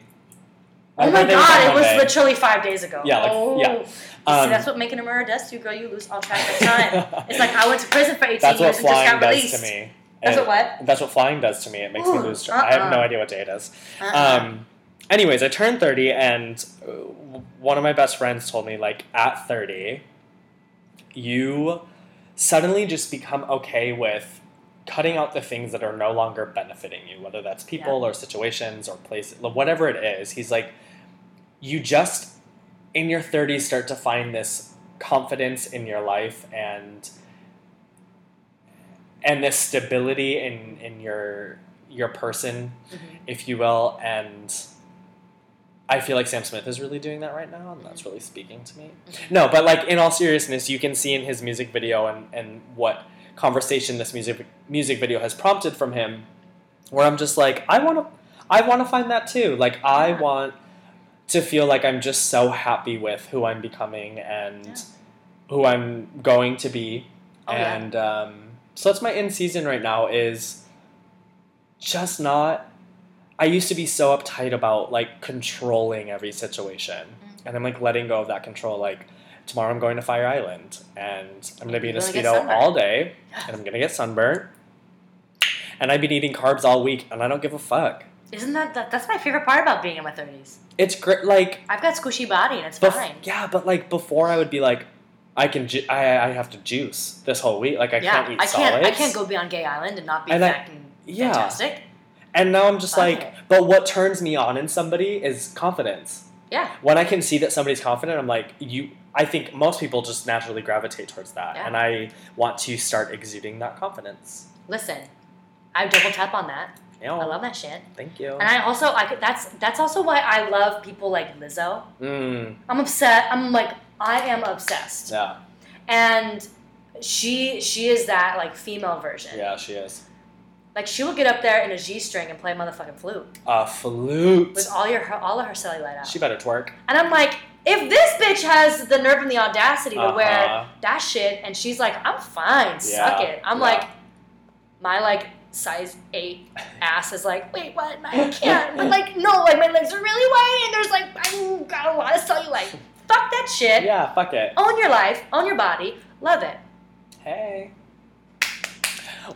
S4: Oh my God! It was
S3: Monday.
S4: literally five days ago.
S3: Yeah, like-
S4: oh.
S3: yeah. Um,
S4: see, that's what Making a Murderer does to you, girl. You lose all track of time. it's like I went to prison for 18
S3: That's
S4: years and just
S3: flying
S4: got
S3: does
S4: released.
S3: to me.
S4: That's
S3: It-
S4: what what?
S3: That's what flying does to me. It makes me lose track. I have no
S4: uh-uh.
S3: idea what day it is.
S4: Uh-uh.
S3: Um, anyways, I turned 30, and uh, one of my best friends told me, like, at 30, you suddenly just become okay with cutting out the things that are no longer benefiting you, whether that's people or situations or places, whatever it is. He's like, you just, in your 30s, start to find this confidence in your life and and this stability in in your your person
S4: Mhm.
S3: if you will and I feel like Sam Smith is really doing that right now, and that's really speaking to me. No, but like in all seriousness, you can see in his music video and, and what conversation this music music video has prompted from him, where I'm just like, I want to, I want to find that too. Like I
S4: Yeah.
S3: want to feel like I'm just so happy with who I'm becoming and
S4: Yeah.
S3: who I'm going to be,
S4: Oh, yeah.
S3: and um, so that's my in season right now is just not I used to be so uptight about like controlling every situation.
S4: Mm.
S3: And I'm like letting go of that control. Like tomorrow I'm going to Fire Island and I'm gonna be in a
S4: You're gonna get
S3: speedo all day and I'm gonna get sunburnt. And I've been eating carbs all week and I don't give a fuck.
S4: Isn't that, that that's my favorite part about being in my 30s?
S3: It's great like
S4: I've got squishy body and it's
S3: bef-
S4: fine.
S3: yeah, but like before I would be like I can ju- I, I have to juice this whole week. Like I
S4: yeah,
S3: can't eat
S4: I can't
S3: solids.
S4: I can't go be on Gay Island and not be
S3: And I- yeah.
S4: fantastic.
S3: And now I'm just
S4: Fuck
S3: like,
S4: it.
S3: but what turns me on in somebody is confidence.
S4: Yeah.
S3: When I can see that somebody's confident, I'm like, you. I think most people just naturally gravitate towards that,
S4: Yeah.
S3: and I want to start exuding that confidence.
S4: Listen, I double tap on that.
S3: Yeah,
S4: I love that shit.
S3: Thank you.
S4: And I also I could, that's that's also why I love people like Lizzo.
S3: Mm,
S4: I'm upset. I'm like I am obsessed.
S3: yeah,
S4: And she she is that like female version.
S3: yeah, she is.
S4: Like she will get up there in a G string and play a motherfucking flute
S3: A flute.
S4: with all your her, all of her cellulite out.
S3: She better twerk.
S4: and I'm like, if this bitch has the nerve and the audacity to
S3: Uh-huh.
S4: wear that shit, and she's like, I'm fine, suck it. I'm
S3: yeah.
S4: like, my like size eight ass is like, wait, what? I can't. But like, no, like my legs are really wide, and there's like, I got a lot of cellulite. Fuck that shit.
S3: Yeah, fuck it.
S4: Own your life, own your body, love it.
S3: Hey.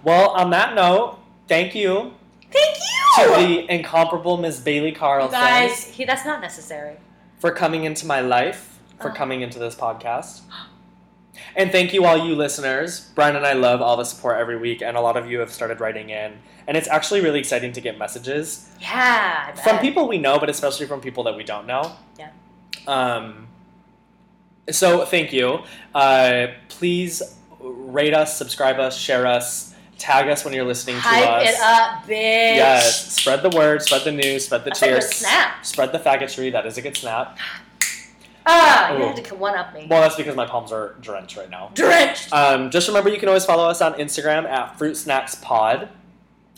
S3: Well, on that note, thank you
S4: Thank you.
S3: to the incomparable Miss Bailey
S4: You guys, he, that's not necessary.
S3: For coming into my life, for
S4: Oh.
S3: coming into this podcast. And thank you, all you listeners. Brian and I love all the support every week, and a lot of you have started writing in. And it's actually really exciting to get messages
S4: Yeah.
S3: From people we know, but especially from people that we don't know.
S4: Yeah.
S3: Um, so thank you. Uh, please rate us, subscribe us, share us, tag us when you're listening to
S4: Hype
S3: us.
S4: it up, bitch.
S3: Yes, spread the word, spread the news, spread the
S4: That's a good
S3: cheers,
S4: snap.
S3: spread the faggotry. That is a good snap.
S4: Ah, you
S3: Oh.
S4: had to one up me.
S3: Well, that's because my palms are drenched right now.
S4: Drenched.
S3: Um, just remember, you can always follow us on Instagram at Fruit Snacks Pod,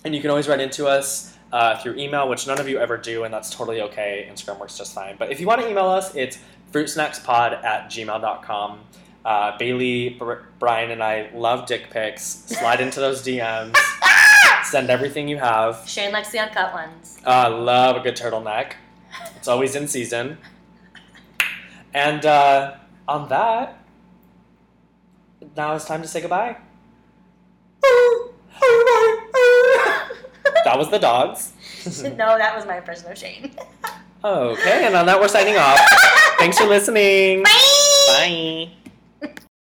S3: and you can always write into us uh, through email, which none of you ever do, and that's totally okay. Instagram works just fine. But if you want to email us, it's fruitsnackspod at gmail.com. Uh, Bailey, Br- Brian, and I love dick pics. Slide into those DMs. Send everything you have.
S4: Shane likes the uncut ones.
S3: Uh, love a good turtleneck. It's always in season. And uh, on that, now it's time to say goodbye. That was the dogs.
S4: no, that was my impression of Shane.
S3: Okay, and on that, we're signing off. Thanks for listening.
S4: Bye.
S3: Bye.